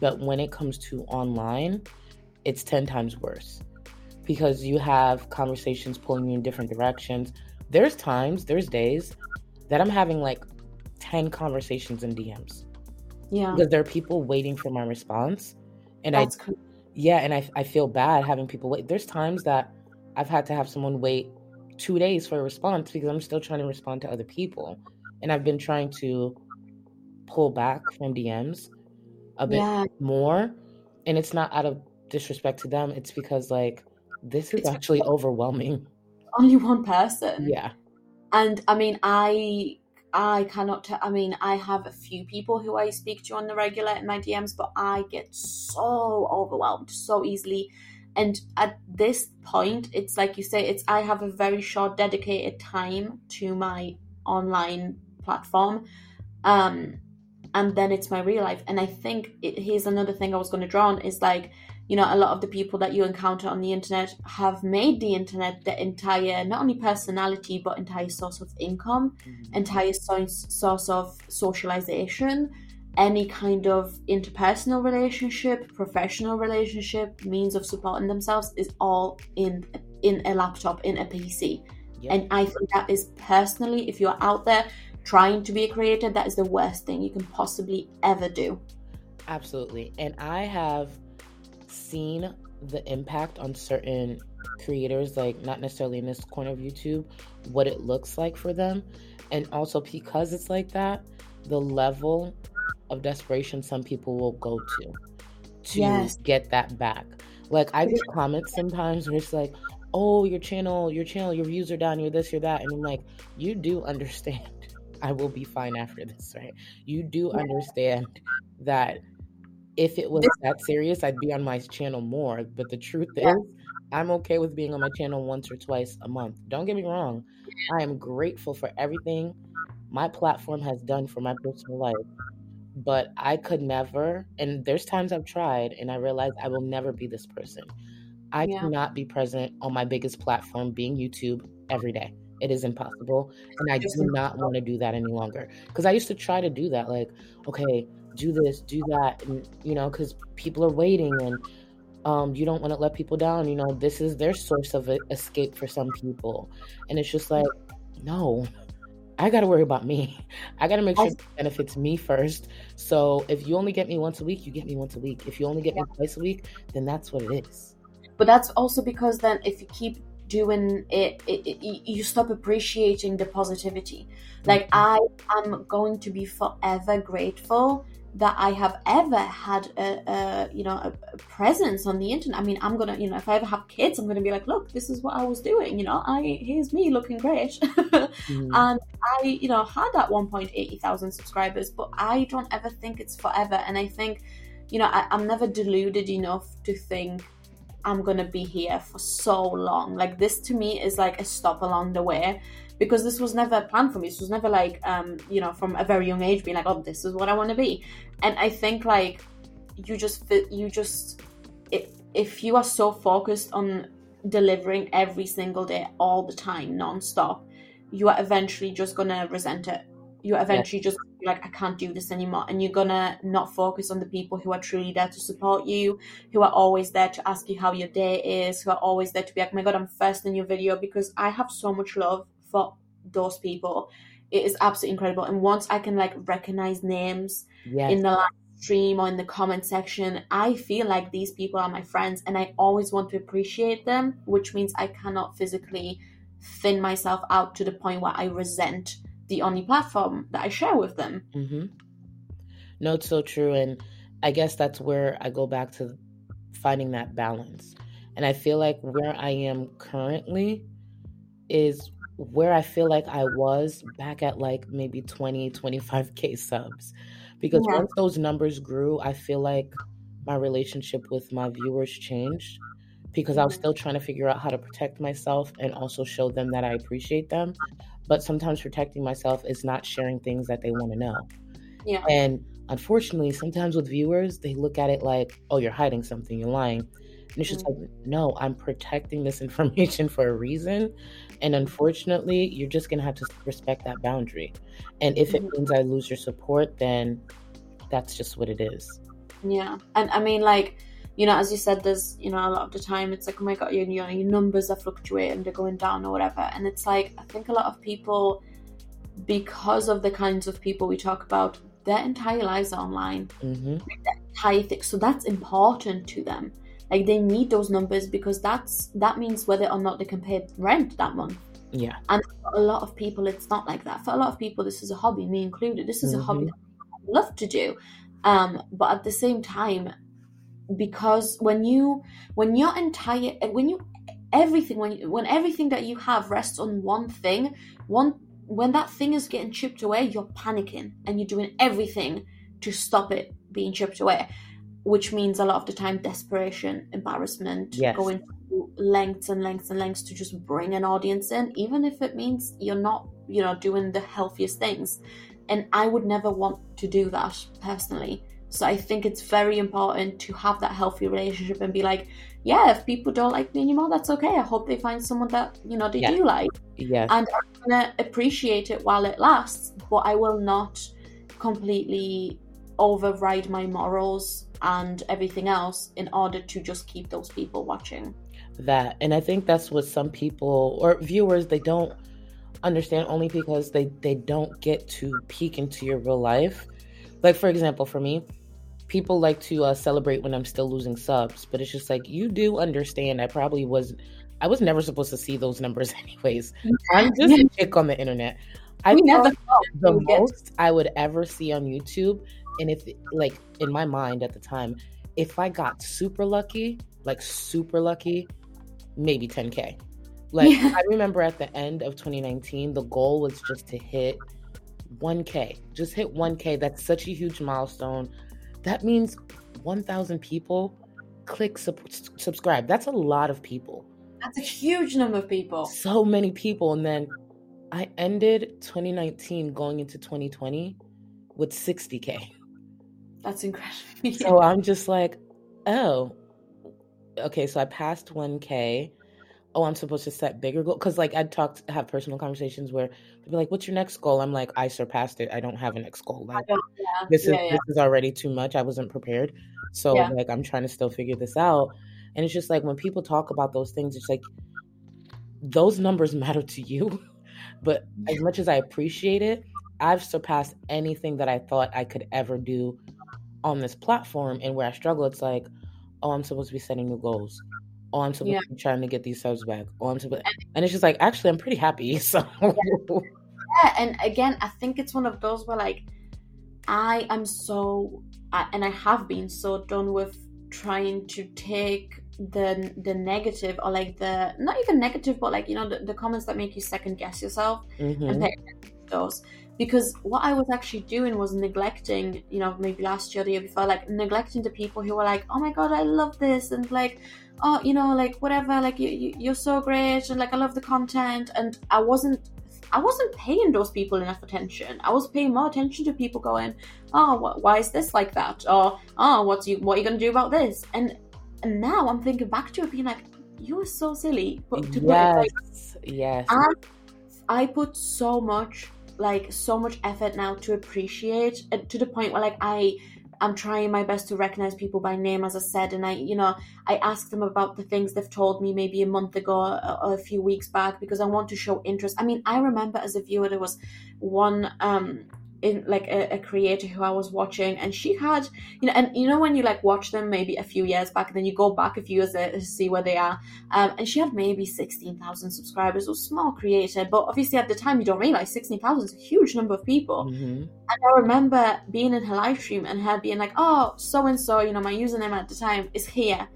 but when it comes to online it's 10 times worse because you have conversations pulling you in different directions there's times there's days that i'm having like 10 conversations in dms Yeah, because there are people waiting for my response and i that's yeah and I, I feel bad having people wait. There's times that i've had to have someone wait two days for a response because i'm still trying to respond to other people and i've been trying to pull back from dms a bit yeah. more and it's not out of disrespect to them it's because like this is It's actually overwhelming. Only one person. yeah and i mean i i cannot t- i mean i have a few people who i speak to on the regular in my dms but i get so overwhelmed so easily. And at this point it's like you say it's i have a very short dedicated time to my online platform um and then it's my real life. And i think it, here's another thing i was going to draw on is like you know a lot of the people that you encounter on the internet have made the internet their entire not only personality but entire source of income mm-hmm. entire source source of socialization. Any kind of interpersonal relationship professional relationship means of supporting themselves is all in in a laptop in a pc Yep. and i think that is personally if you're out there trying to be a creator that is the worst thing you can possibly ever do. Absolutely. And i have seen the impact on certain creators like not necessarily in this corner of youtube what it looks like for them. And also because it's like that the level of desperation some people will go to to Yes. get that back. Like i get comments sometimes where it's like oh your channel your channel your views are down you're this you're that. And i'm like you do understand. *laughs* I will be fine after this right? You do understand that if it was that serious i'd be on my channel more but the truth Yeah. is i'm okay with being on my channel once or twice a month don't get me wrong i am grateful for everything my platform has done for my personal life but i could never and there's times i've tried and i realized i will never be this person i Yeah. cannot be present on my biggest platform being youtube every day it is impossible and i do not want to do that any longer because i used to try to do that like okay do this do that and you know because people are waiting and um, you don't want to let people down you know this is their source of e- escape for some people. And it's just like no i gotta worry about me. I gotta make sure it benefits me first. So if you only get me once a week you get me once a week. If you only get me twice a week then that's what it is. But that's also because then if you keep doing it, it, it you- stop appreciating the positivity. Like Mhm. i am going to be forever grateful that I have ever had a, a you know a, a, presence on the internet. I mean, I'm gonna you know if I ever have kids, I'm gonna be like, look, this is what I was doing. You know, I here's me looking great, *laughs* mm. and I you know had that 1.80 thousand subscribers, but I don't ever think it's forever. And I think you know I, I'm never deluded enough to think I'm gonna be here for so long. Like this to me is like a stop along the way because this was never planned for me. This was never like, um, you know, from a very young age being like, oh, this is what I want to be. And I think like you just you just if if you are so focused on delivering every single day, all the time, non-stop, you are eventually just gonna resent it. You're eventually yeah. just like, I can't do this anymore. And you're gonna not focus on the people who are truly there to support you, who are always there to ask you how your day is, who are always there to be like, oh my god, I'm first in your video because I have so much love for those people. It is absolutely incredible. And once I can like recognize names yes. in the live stream or in the comment section, I feel like these people are my friends and I always want to appreciate them, which means I cannot physically thin myself out to the point where I resent the only platform that I share with them. Mm-hmm. No, it's so true. And I guess that's where I go back to finding that balance. And I feel like where I am currently is where I feel like I was back at like maybe 20, 25K subs. Because yeah. once those numbers grew, I feel like my relationship with my viewers changed because I was mm-hmm. still trying to figure out how to protect myself and also show them that I appreciate them. But sometimes protecting myself is not sharing things that they want to know. Yeah. And unfortunately, sometimes with viewers, they look at it like, oh, you're hiding something, you're lying. And it's just mm-hmm. like, no, I'm protecting this *laughs* information for a reason. And unfortunately, you're just going to have to respect that boundary. And if it mm-hmm. means I lose your support, then that's just what it is. Yeah. And I mean, like, you know, as you said, there's, you know, a lot of the time it's like, oh my God, you, you know, your numbers are fluctuating, they're going down or whatever. And it's like, I think a lot of people, because of the kinds of people we talk about, their entire lives are online. Mm-hmm. entire thing. So that's important to them. Like they need those numbers because that's that means whether or not they can pay rent that month. Yeah. And for a lot of people, it's not like that. For a lot of people, this is a hobby, me included. This is mm-hmm. a hobby mm-hmm. that I love to do. Um, but at the same time, because when you when your entire when you everything when you, when everything that you have rests on one thing, one when that thing is getting chipped away, you're panicking and you're doing everything to stop it being chipped away which means a lot of the time desperation, embarrassment, yes. going through lengths and lengths and lengths to just bring an audience in, even if it means you're not, you know, doing the healthiest things. And I would never want to do that personally. So I think it's very important to have that healthy relationship and be like, yeah, if people don't like me anymore, that's okay. I hope they find someone that, you know, they yeah. do like. Yes. And I'm gonna appreciate it while it lasts, but I will not completely override my morals and everything else in order to just keep those people watching. That, and I think that's what some people or viewers they don't understand only because they they don't get to peek into your real life. Like for example, for me, people like to uh, celebrate when I'm still losing subs, but it's just like you do understand. I probably was, I was never supposed to see those numbers *laughs* anyways. I'm just a chick on the internet. I never the most I would ever see on YouTube and if like in my mind at the time if i got super lucky like super lucky maybe 10k like yeah. i remember at the end of 2019 the goal was just to hit 1k just hit 1k that's such a huge milestone. That means 1000 people click sub- subscribe. That's a lot of people. That's a huge number of people. So many people. And then i ended 2019 going into 2020 with 60k that's incredible. *laughs* so I'm just like, oh, okay. So I passed 1K. Oh, I'm supposed to set bigger goals because, like, I'd talk, have personal conversations where they'd be like, "What's your next goal?" I'm like, "I surpassed it. I don't have a next goal. Like, yeah. this is yeah, yeah. this is already too much. I wasn't prepared. So, like, I'm trying to still figure this out." And it's just like when people talk about those things, it's like those numbers *laughs* matter to you, but as much as I appreciate it, I've surpassed anything that I thought I could ever do on this platform and where I struggle, it's like, oh, I'm supposed to be setting new goals. Oh, I'm supposed yeah. to be trying to get these subs back. Oh, I'm supposed, and it's just like, actually, I'm pretty happy. *laughs* So, yeah. yeah, and again, I think it's one of those where like, I am so, and I have been so done with trying to take the the negative or like the not even negative but like you know the, the comments that make you second guess yourself mm-hmm. and those because what I was actually doing was neglecting, you know, maybe last year, the year before, like neglecting the people who were like, oh my god, I love this, and like, oh, you know, like whatever, like you, you you're so great, and like I love the content, and I wasn't I wasn't paying those people enough attention. I was paying more attention to people going, "Oh, wh- why is this like that?" or "Oh, what's you what are you going to do about this?" And and now I'm thinking back to it, being like, "You were so silly." But to yes, like, yes. I, I put so much, like so much effort now to appreciate, uh, to the point where like I I'm trying my best to recognize people by name, as I said, and I, you know, I ask them about the things they've told me maybe a month ago or, or a few weeks back because I want to show interest. I mean, I remember as a viewer there was one um in like a, a, creator who I was watching, and she had, you know, and you know when you like watch them maybe a few years back, and then you go back a few years to see where they are, um, and she had maybe sixteen thousand subscribers, a small creator, but obviously at the time you don't realize sixteen thousand is a huge number of people. Mm-hmm. And I remember being in her live stream and her being like, "Oh, so and so, you know, my username at the time is here,"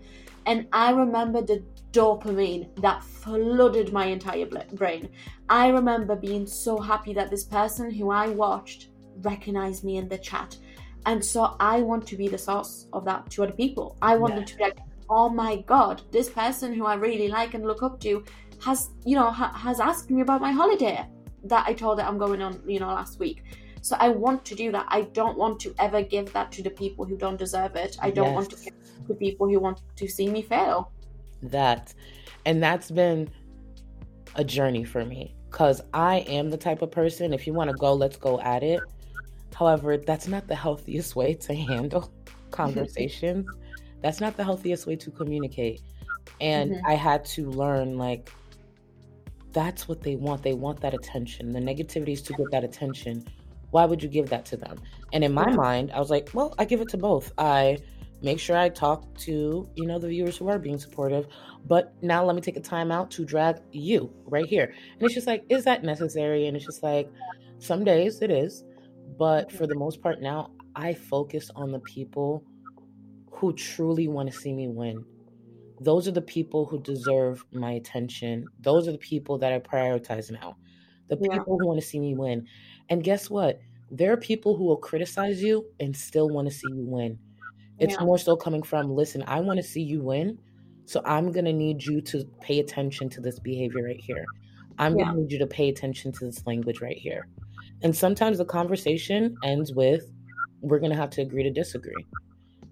and I remember the dopamine that flooded my entire brain. I remember being so happy that this person who I watched recognize me in the chat. And so I want to be the source of that to other people. I want yeah. them to be like, oh my God, this person who I really like and look up to has, you know, ha- has asked me about my holiday that I told her I'm going on, you know, last week. So I want to do that. I don't want to ever give that to the people who don't deserve it. I don't yes. want to give it to people who want to see me fail. That, and that's been a journey for me because I am the type of person, if you want to go, let's go at it. However, that's not the healthiest way to handle *laughs* conversations. that's not the healthiest way to communicate. And mm-hmm. I had to learn like that's what they want. They want that attention. The negativity is to get that attention. Why would you give that to them? And in my mind, I was like, well, I give it to both. I make sure I talk to, you know, the viewers who are being supportive, but now let me take a time out to drag you right here. And it's just like, is that necessary? And it's just like, some days it is. But for the most part now, I focus on the people who truly want to see me win. Those are the people who deserve my attention. Those are the people that I prioritize now. The yeah. people who want to see me win. And guess what? There are people who will criticize you and still want to see you win. It's yeah. more so coming from, listen, I want to see you win. So I'm going to need you to pay attention to this behavior right here. I'm yeah. going to need you to pay attention to this language right here. And sometimes the conversation ends with, we're going to have to agree to disagree.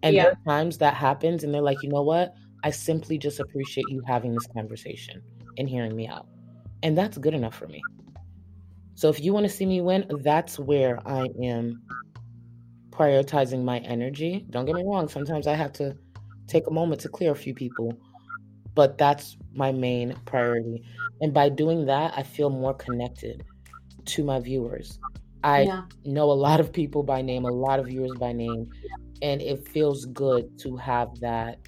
And yeah. there are times that happens, and they're like, you know what? I simply just appreciate you having this conversation and hearing me out. And that's good enough for me. So if you want to see me win, that's where I am prioritizing my energy. Don't get me wrong, sometimes I have to take a moment to clear a few people, but that's my main priority. And by doing that, I feel more connected to my viewers. I yeah. know a lot of people by name, a lot of viewers by name, and it feels good to have that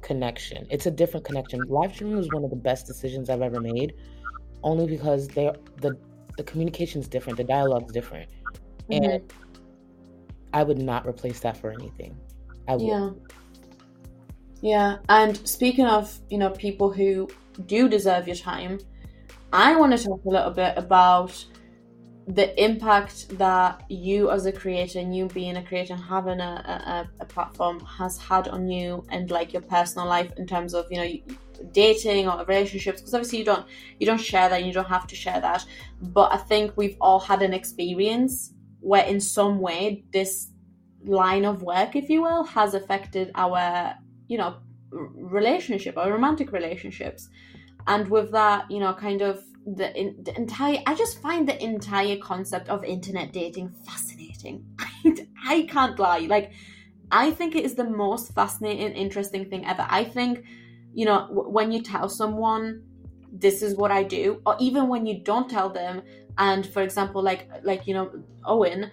connection. It's a different connection. Live streaming was one of the best decisions I've ever made, only because they the the communication is different, the dialogue is different, mm-hmm. and I would not replace that for anything. I would. Yeah. Yeah, and speaking of you know people who do deserve your time, I want to talk a little bit about the impact that you as a creator and you being a creator and having a, a, a, platform has had on you and like your personal life in terms of you know dating or relationships because obviously you don't you don't share that and you don't have to share that. But i think we've all had an experience where in some way this line of work if you will has affected our you know relationship or romantic relationships. And with that you know kind of the, the entire i just find the entire concept of internet dating fascinating. *laughs* I, I can't lie. Like i think it is the most fascinating interesting thing ever. I think you know w- when you tell someone this is what i do or even when you don't tell them and for example like like you know owen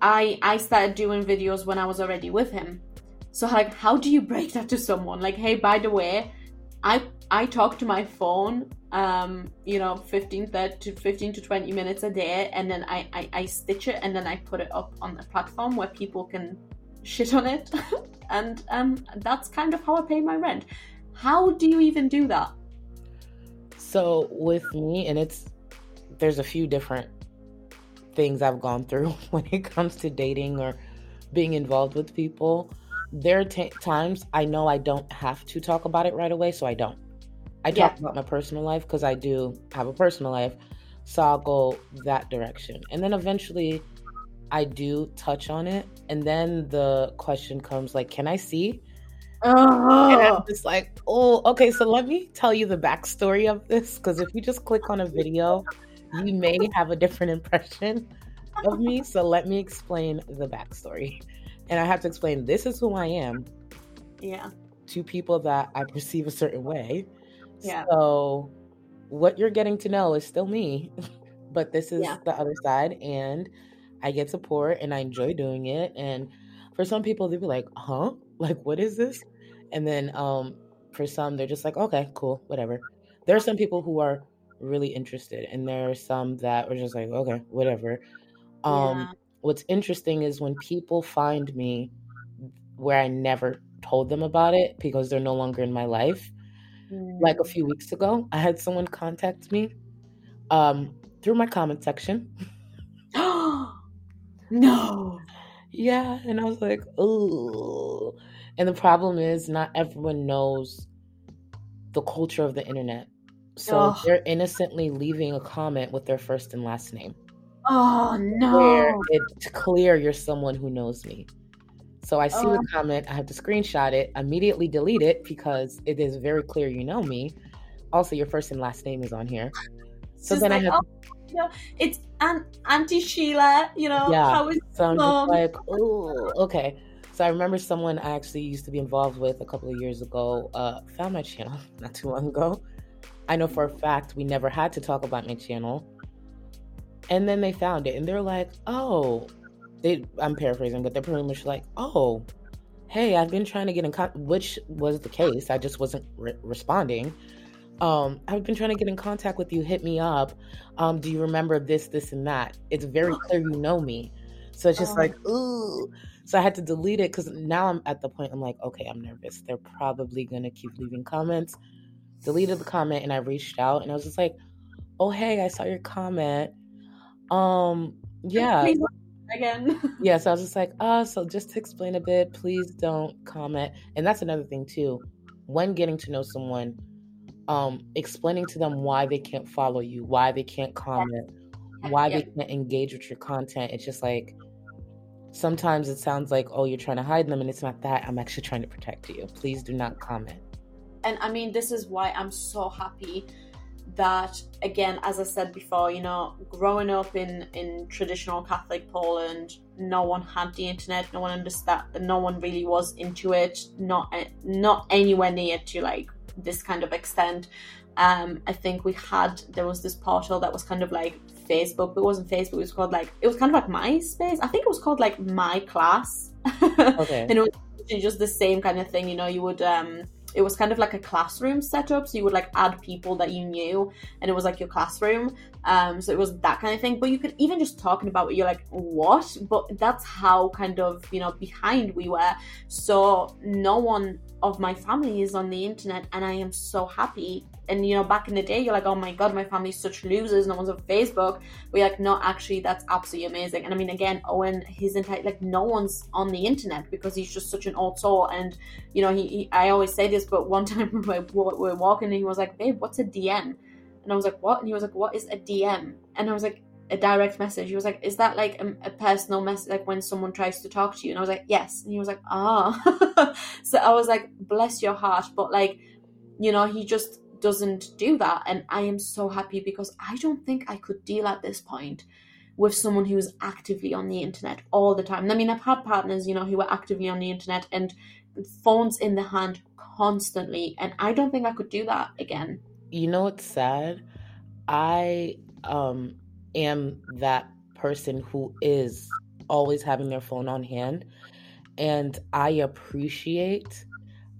i i started doing videos when i was already with him. So like how do you break that to someone? Like hey by the way i i talk to my phone um, you know, 15 to 15 to 20 minutes a day, and then I, I, I stitch it and then I put it up on the platform where people can shit on it. *laughs* and um, that's kind of how I pay my rent. How do you even do that? So with me, and it's there's a few different things I've gone through *laughs* when it comes to dating or being involved with people. There are t- times I know I don't have to talk about it right away, so I don't. I talk yeah. about my personal life because I do have a personal life, so I'll go that direction. And then eventually I do touch on it, and then the question comes like, "Can I see?" Uh-huh. And I'm just like, "Oh, okay." So let me tell you the backstory of this, because if you just click on a video, you may have a different impression of me. So let me explain the backstory, and I have to explain this is who I am. Yeah. To people that I perceive a certain way. Yeah. So what you're getting to know is still me, *laughs* but this is yeah. the other side, and I get support and I enjoy doing it. And for some people, they'll be like, huh? *laughs* Like, what is this? And then um, for some, they're just like, okay, cool, whatever. There are some people who are really interested, and there are some that are just like, okay, whatever. Um, yeah. What's interesting is when people find me where I never told them about it because they're no longer in my life. Mm. Like a few weeks ago, I had someone contact me um, through my comment section. *gasps* No. Yeah. And I was like, oh. And the problem is, not everyone knows the culture of the internet. So oh. they're innocently leaving a comment with their first and last name. Oh, no. Where it's clear you're someone who knows me. So I see oh. the comment, I have to screenshot it, immediately delete it because it is very clear you know me. Also, your first and last name is on here. So then like, I have. Oh you know, it's Aunt, Auntie Sheila, you know, yeah. how is so I'm just like, oh, okay. So I remember someone I actually used to be involved with a couple of years ago uh, found my channel *laughs* not too long ago. I know for a fact we never had to talk about my channel. And then they found it and they're like, oh, they, I'm paraphrasing, but they're pretty much like, oh, hey, I've been trying to get in contact, which was the case. I just wasn't re- responding um, I've been trying to get in contact with you. Hit me up. Um, do you remember this, this, and that? It's very clear you know me. So it's just like, ooh. So I had to delete it because now I'm at the point I'm like, okay, I'm nervous. They're probably gonna keep leaving comments. Deleted the comment and I reached out and I was just like, oh hey, I saw your comment. Um, yeah. Again. yeah, so I was just like, uh, so just to explain a bit, please don't comment. And that's another thing too. When getting to know someone, um, explaining to them why they can't follow you, why they can't comment, why they can't engage with your content. It's just like sometimes it sounds like, oh, you're trying to hide them, and it's not that. I'm actually trying to protect you. Please do not comment. And I mean, this is why I'm so happy that again as i said before you know growing up in in traditional catholic poland no one had the internet no one understood no one really was into it not not anywhere near to like this kind of extent. Um, I think we had there was this portal that was kind of like Facebook, but it wasn't Facebook. It was called like it was kind of like MySpace. I think it was called like My Class. *laughs* Okay. and it was just the same kind of thing. You know, you would um, it was kind of like a classroom setup. So you would like add people that you knew, and it was like your classroom. Um, so it was that kind of thing. But you could even just talking about it, you're like, what? But that's how kind of you know behind we were. So no one of my family is on the internet, and I am so happy and you know back in the day you're like oh my god my family's such losers no one's on facebook you're like no actually that's absolutely amazing and i mean again owen his entire like no one's on the internet because he's just such an old soul and you know he, he i always say this but one *laughs* time we were, we were walking and he was like babe what's a dm and i was like what and he was like what is a dm and i was like a direct message. He was like, "Is that like a, a, personal message, like when someone tries to talk to you?" And I was like, "Yes." And he was like, "Ah." *laughs* So I was like, "Bless your heart," but like, you know, he just doesn't do that. And I am so happy because I don't think I could deal at this point with someone who's actively on the internet all the time. I mean, I've had partners, you know, who are actively on the internet and phones in the hand constantly. And I don't think I could do that again. You know what's sad? I um am that person who is always having their phone on hand. And I appreciate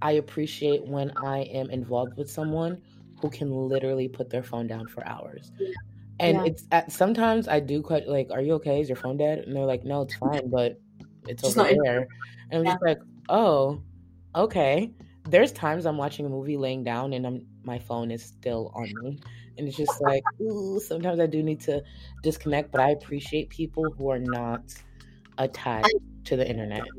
I appreciate when I am involved with someone who can literally put their phone down for hours. And Yeah. it's at sometimes I do quite like, "Are you okay? Is your phone dead?" And they're like, "No, it's fine, but it's Just over there." And I'm Yeah. just like, "Oh, okay." There's times I'm watching a movie laying down and I'm my phone is still on me. And it's just like, ooh, sometimes I do need to disconnect, but I appreciate people who are not attached to the internet.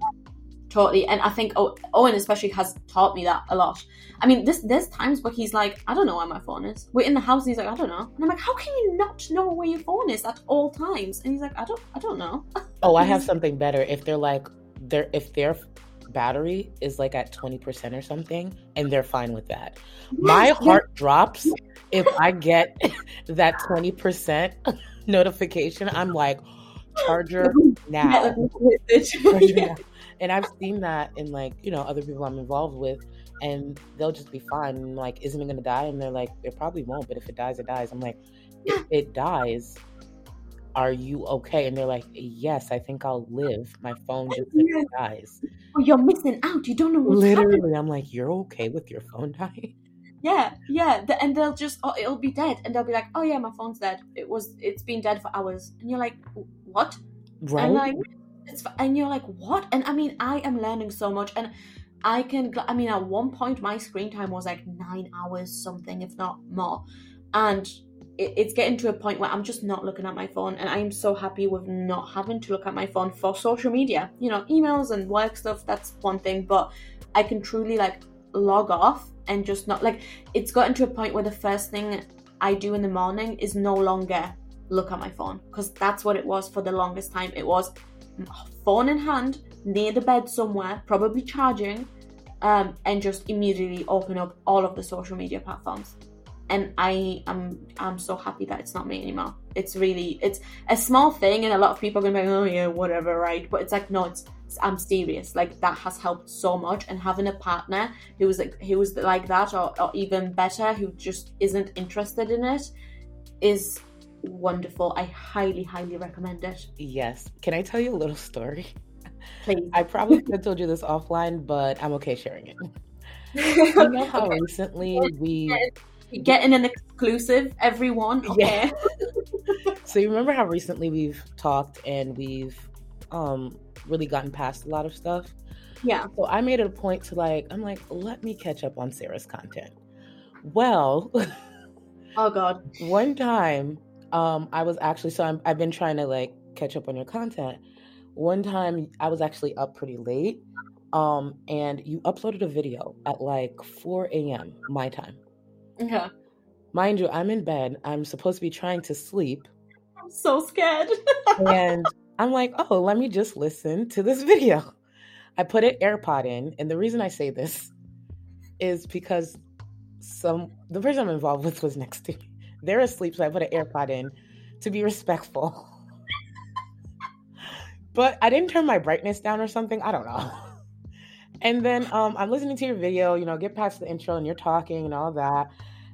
Totally and i think owen especially has taught me that a lot i mean this there's times where he's like i don't know where my phone is we're in the house and he's like i don't know and i'm like how can you not know where your phone is at all times and he's like i don't i don't know *laughs* Oh, I have something better. If they're like their if their battery is like at 20% or something and they're fine with that. My heart drops if I get *laughs* that 20% *laughs* notification. I'm like charger now. Charger now. And I've seen that in like, you know, other people I'm involved with and they'll just be fine. I'm like, isn't it gonna die? And they're like, it probably won't, but if it dies, it dies. I'm like, if it dies, are you okay? And they're like, yes, I think I'll live. My phone just Yeah. dies. Oh, you're missing out you don't know what's happening Literally, I'm like, you're okay with your phone *laughs* dying? Yeah, yeah, the, and they'll just oh, it'll be dead, and they'll be like, "Oh yeah, my phone's dead. It was, it's been dead for hours." And you're like, "What?" Right? And like, it's and you're like, "What?" And I mean, I am learning so much, and I can. I mean, at one point, my screen time was like nine hours, something, if not more, and it, it's getting to a point where I'm just not looking at my phone, and I am so happy with not having to look at my phone for social media. You know, emails and work stuff. That's one thing, but I can truly like log off and just not like it's gotten to a point where the first thing I do in the morning is no longer look at my phone because that's what it was for the longest time. It was phone in hand near the bed somewhere, probably charging, um, and just immediately open up all of the social media platforms. And I am I'm so happy that it's not me anymore. It's really it's a small thing, and a lot of people are gonna be like, oh yeah, whatever, right? But it's like no, it's I'm serious. Like that has helped so much, and having a partner who was like who was like that, or, or even better, who just isn't interested in it, is wonderful. I highly, highly recommend it. yes. Can I tell you a little story? Please. I probably could have told you this offline, but I'm okay sharing it. You know *laughs* how recently we Getting an exclusive, everyone. Okay. Yeah. *laughs* *laughs* so you remember how recently we've talked and we've um really gotten past a lot of stuff? Yeah. So I made it a point to like, I'm like, let me catch up on Sarah's content. Well, Oh God. one time, um, I was actually so I'm, I've been trying to like catch up on your content. One time, I was actually up pretty late, um, and you uploaded a video at like 4 a.m. my time. Yeah. Mind you, I'm in bed. I'm supposed to be trying to sleep, I'm so scared. and I'm like, oh, let me just listen to this *laughs* video. I put an AirPod in, and the reason I say this is because some the person I'm involved with was next to me. They're asleep, so I put an AirPod in to be respectful. *laughs* but I didn't turn my brightness down or something. I don't know. *laughs* And then um, I'm listening to your video, you know, get past the intro and you're talking and all that.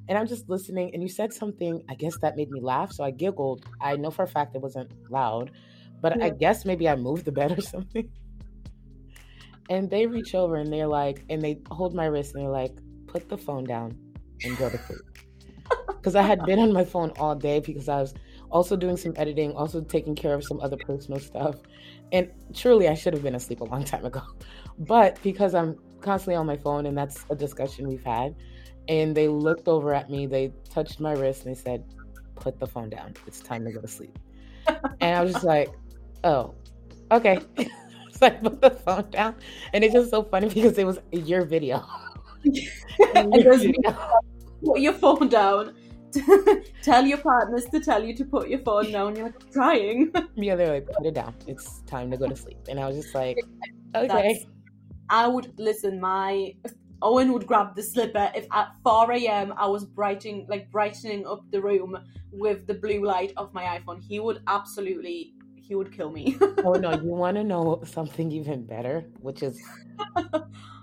And I'm just listening, and you said something, I guess that made me laugh. So I giggled. I know for a fact it wasn't loud, but I guess maybe I moved the bed or *laughs* something. And they reach over and they're like, and they hold my wrist and they're like, put the phone down and go to sleep. Because I had been on my phone all day because I was also doing some editing, also taking care of some other personal stuff. And truly, I should have been asleep a long time ago. *laughs* But because I'm constantly on my phone, and that's a discussion we've had, and they looked over at me, they touched my wrist, and they said, put the phone down. It's time to go to sleep. and I was just like, oh, okay. *laughs* so I put the phone down. And it's just so funny because it was your video. and *laughs* Your video. put your phone down. *laughs* tell your partners to tell you to put your phone down. You're like, "I'm trying. *laughs* Yeah, they're like, put it down. It's time to go to sleep. And I was just like, okay. That's- I would listen. My Owen would grab the slipper if at 4 a.m. I was brightening, like brightening up the room with the blue light of my iPhone. He would absolutely, he would kill me. *laughs* oh no, you want to know something even better, which is,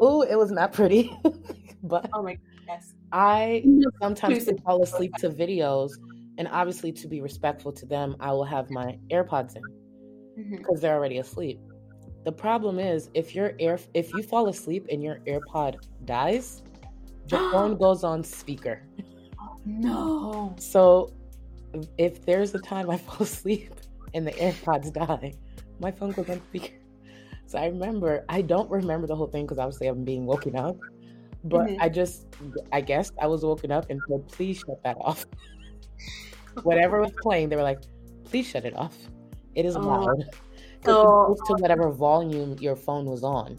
oh, it was not pretty. but oh my yes. I sometimes fall asleep to videos. And obviously, to be respectful to them, I will have my AirPods in because they're already asleep. The problem is if your air if you fall asleep and your AirPod dies, the phone *gasps* goes on speaker. No. So if there's a time I *laughs* fall asleep and the AirPods die, my phone goes on speaker. So I remember, I don't remember the whole thing because obviously I'm being woken up, but Mhm. I just, I guess I was woken up and said, please shut that off. *laughs* Whatever was playing, they were like, please shut it off. It is Oh. loud. Oh. Because it goes to whatever volume your phone was on.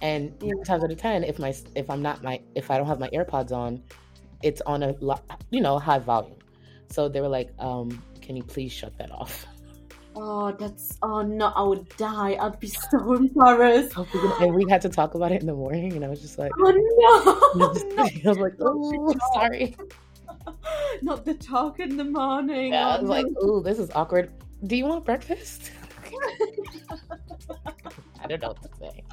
And Yeah. times out of ten, if my if I'm not my if I don't have my AirPods on, it's on a you know high volume. So they were like, um, "Can you please shut that off?" Oh, that's oh no, I would die. I'd be so *laughs* embarrassed. And we had to talk about it in the morning, and I was just like, Oh no, *laughs* I was, *laughs* I was like, "Oh, sorry." not the talk in the morning. Yeah, I Oh, was like, oh, this is awkward. Do you want breakfast?" I don't know what to say.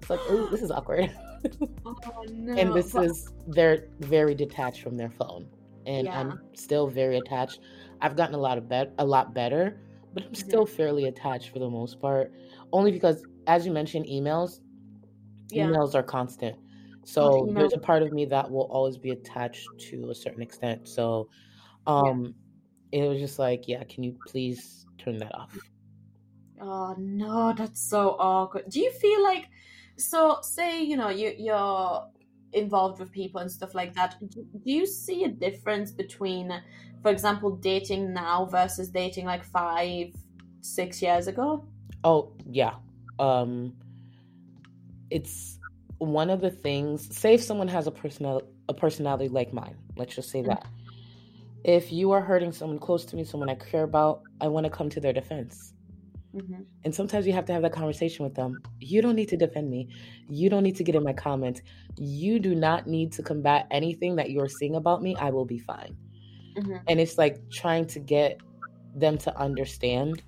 It's like, "Ooh, this is awkward." oh no. and this But- is they're very detached from their phone and Yeah. i'm still very attached i've gotten a lot of bet a lot better but i'm still fairly attached for the most part only because as you mentioned emails yeah. emails are constant so emails there's a part of me that will always be attached to a certain extent so um it was just like yeah can you please turn that off Oh no, that's so awkward. Do you feel like so say, you know, you you're involved with people and stuff like that. Do do you see a difference between for example dating now versus dating like 5 6 years ago? Oh, yeah. Um it's one of the things say if someone has a personal a personality like mine, let's just say that. If you are hurting someone close to me, someone I care about, I want to come to their defense. Mhm. And sometimes you have to have that conversation with them. You don't need to defend me. You don't need to get in my comments. You do not need to combat anything that you're seeing about me. I will be fine. Mhm. And it's like trying to get them to understand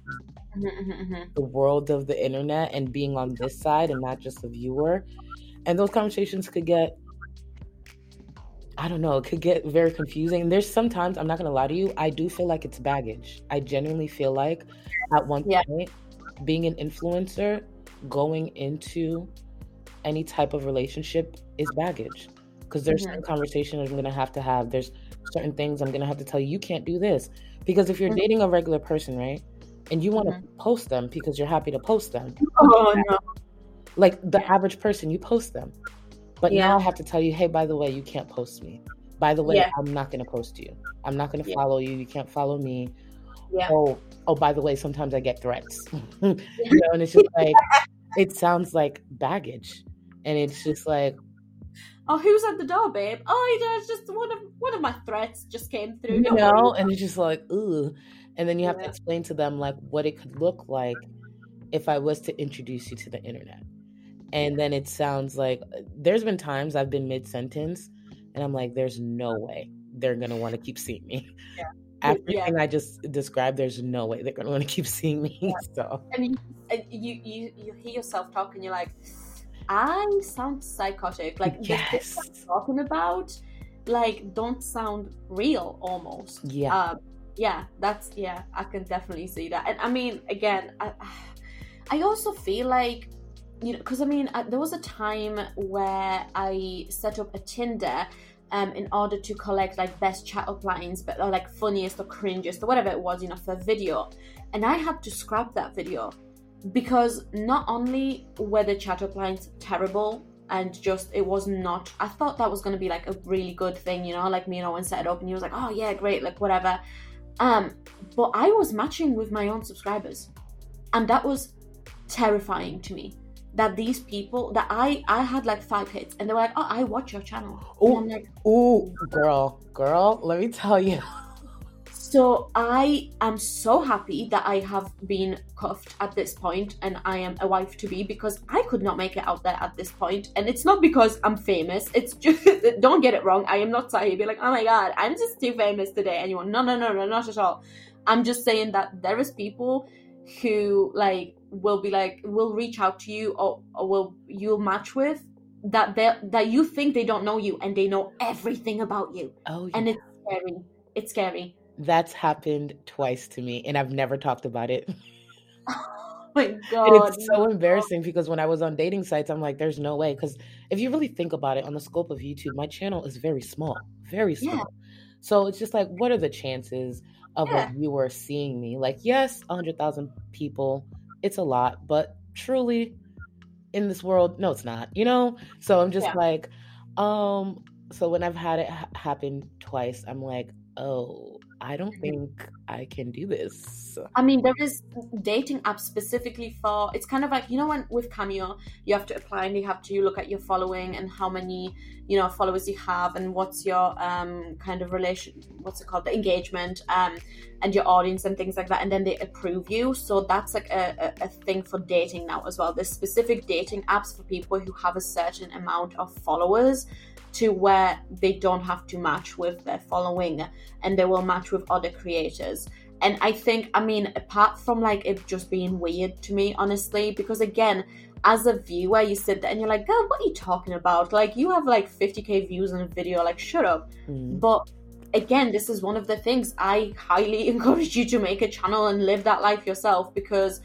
Mhm, mhm, mhm. the world of the internet and being on this side and not just a viewer. And those conversations could get I don't know, it could get very confusing. There's sometimes, I'm not gonna lie to you, I do feel like it's baggage. I genuinely feel like at one Yeah. point, being an influencer, going into any type of relationship is baggage. Because there's Mhm. certain conversations I'm gonna have to have. There's certain things I'm gonna have to tell you, you can't do this. Because if you're Mhm. dating a regular person, right? And you want to Mhm. post them because you're happy to post them. Oh no. Like the average person, you post them. But Yeah. now I have to tell you, hey, by the way, you can't post me. By the way, Yeah. I'm not gonna post you. I'm not gonna Yeah. follow you. You can't follow me. Yeah. Oh, oh, by the way, sometimes I get threats. *laughs* you know, and it's just like it sounds like baggage. And it's just like, Oh, who's at the door, babe? Oh, yeah, it's just one of one of my threats just came through. you know, worry. and it's just like, ooh. And then you have to explain to them like what it could look like if I was to introduce you to the internet. And then it sounds like uh, there's been times I've been mid sentence and I'm like, there's no way they're gonna want to keep seeing me. *laughs* Yeah. Everything I just described, there's no way they're gonna want to keep seeing me. *laughs* So and you, and you you you hear yourself talk and you're like i sound psychotic. Like the things I'm talking about like don't sound real almost. Yeah. um yeah that's yeah i can definitely see that. And i mean again i i also feel like you know because i mean uh, there was a time where i set up a tinder um, in order to collect like best chat up lines, but or like funniest or cringiest or whatever it was, you know, for a video. And I had to scrap that video because not only were the chat up lines terrible and just it was not I thought that was gonna be like a really good thing, you know, like me and Owen set it up and he was like, Oh yeah, great, like whatever. Um, but I was matching with my own subscribers. And that was terrifying to me. That these people that I I had like five hits and they were like, Oh, I watch your channel. Oh I'm like, ooh, girl, girl, let me tell you. So I am so happy that I have been cuffed at this point and I am a wife to be because I could not make it out there at this point. And it's not because I'm famous. It's just *laughs* don't get it wrong. I am not here be like, oh my god, I'm just too famous today. Anyone? No, no, no, no, not at all. I'm just saying that there is people who like will be like will reach out to you or, or will you'll match with that they that you think they don't know you and they know everything about you. Oh, And it's scary. It's scary. That's happened twice to me, and I've never talked about it. *laughs* Oh my And god. it's so embarrassing because when I was on dating sites, I'm like, there's no way. Because if you really think about it, on the scope of YouTube, my channel is very small, very small. Yeah. So it's just like, what are the chances of yeah. a viewer seeing me? Like, yes, 100,000 people, it's a lot, but truly in this world, no, it's not, you know? So I'm just yeah. like, um, so when I've had it ha- happen twice, I'm like, oh, I don't think I can do this. I mean, there is dating apps specifically for it's kind of like you know when with Cameo you have to apply and you have to look at your following and how many you know followers you have and what's your um kind of relation what's it called? The engagement um and your audience and things like that and then they approve you. So that's like a, a, a thing for dating now as well. There's specific dating apps for people who have a certain amount of followers to where they don't have to match with their following and they will match with other creators. And I think, I mean, apart from like it just being weird to me, honestly, because again, as a viewer, you sit there and you're like, God, what are you talking about? Like, you have like 50k views on a video, like, shut up. Mm. But again, this is one of the things I highly *laughs* encourage you to make a channel and live that life yourself because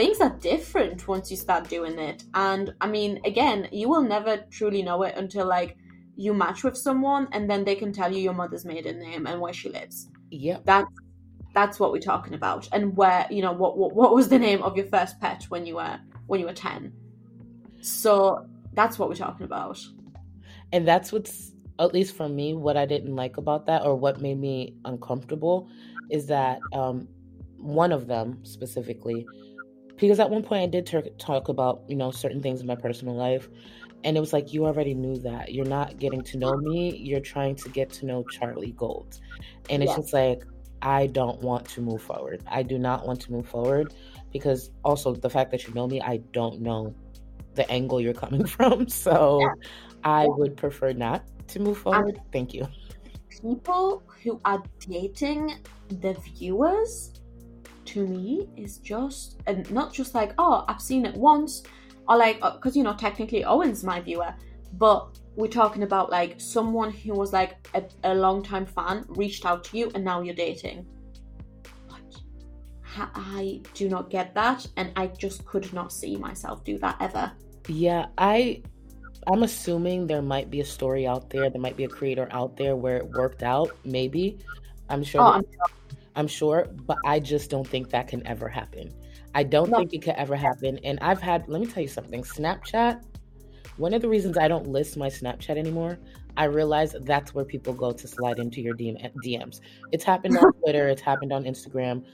things are different once you start doing it. And I mean, again, you will never truly know it until like you match with someone and then they can tell you your mother's maiden name and where she lives. Yeah. That's that's what we're talking about. And where, you know, what, what what was the name of your first pet when you were when you were 10. So that's what we're talking about. And that's what's at least for me what I didn't like about that or what made me uncomfortable is that um one of them specifically because at one point I did ter- talk about you know certain things in my personal life, and it was like you already knew that you're not getting to know me. You're trying to get to know Charlie Gold, and it's just like I don't want to move forward. I do not want to move forward because also the fact that you know me, I don't know the angle you're coming *laughs* from. So yeah. I yeah. would prefer not to move forward. Um, Thank you. People who are dating the viewers to me is just and not just like oh I've seen it once or like because uh, you know technically Owen's my viewer, but we're talking about like someone who was like a, a long time fan reached out to you and now you're dating. What? I do not get that, and I just could not see myself do that ever. Yeah, I I'm assuming there might be a story out there. There might be a creator out there where it worked out. Maybe. I'm sure. Oh, I'm sure. I'm sure, but I just don't think that can ever happen. I don't no. think it could ever happen. And I've had, let me tell you something Snapchat, one of the reasons I don't list my Snapchat anymore, I realize that's where people go to slide into your DMs. It's happened on *laughs* Twitter, it's happened on Instagram,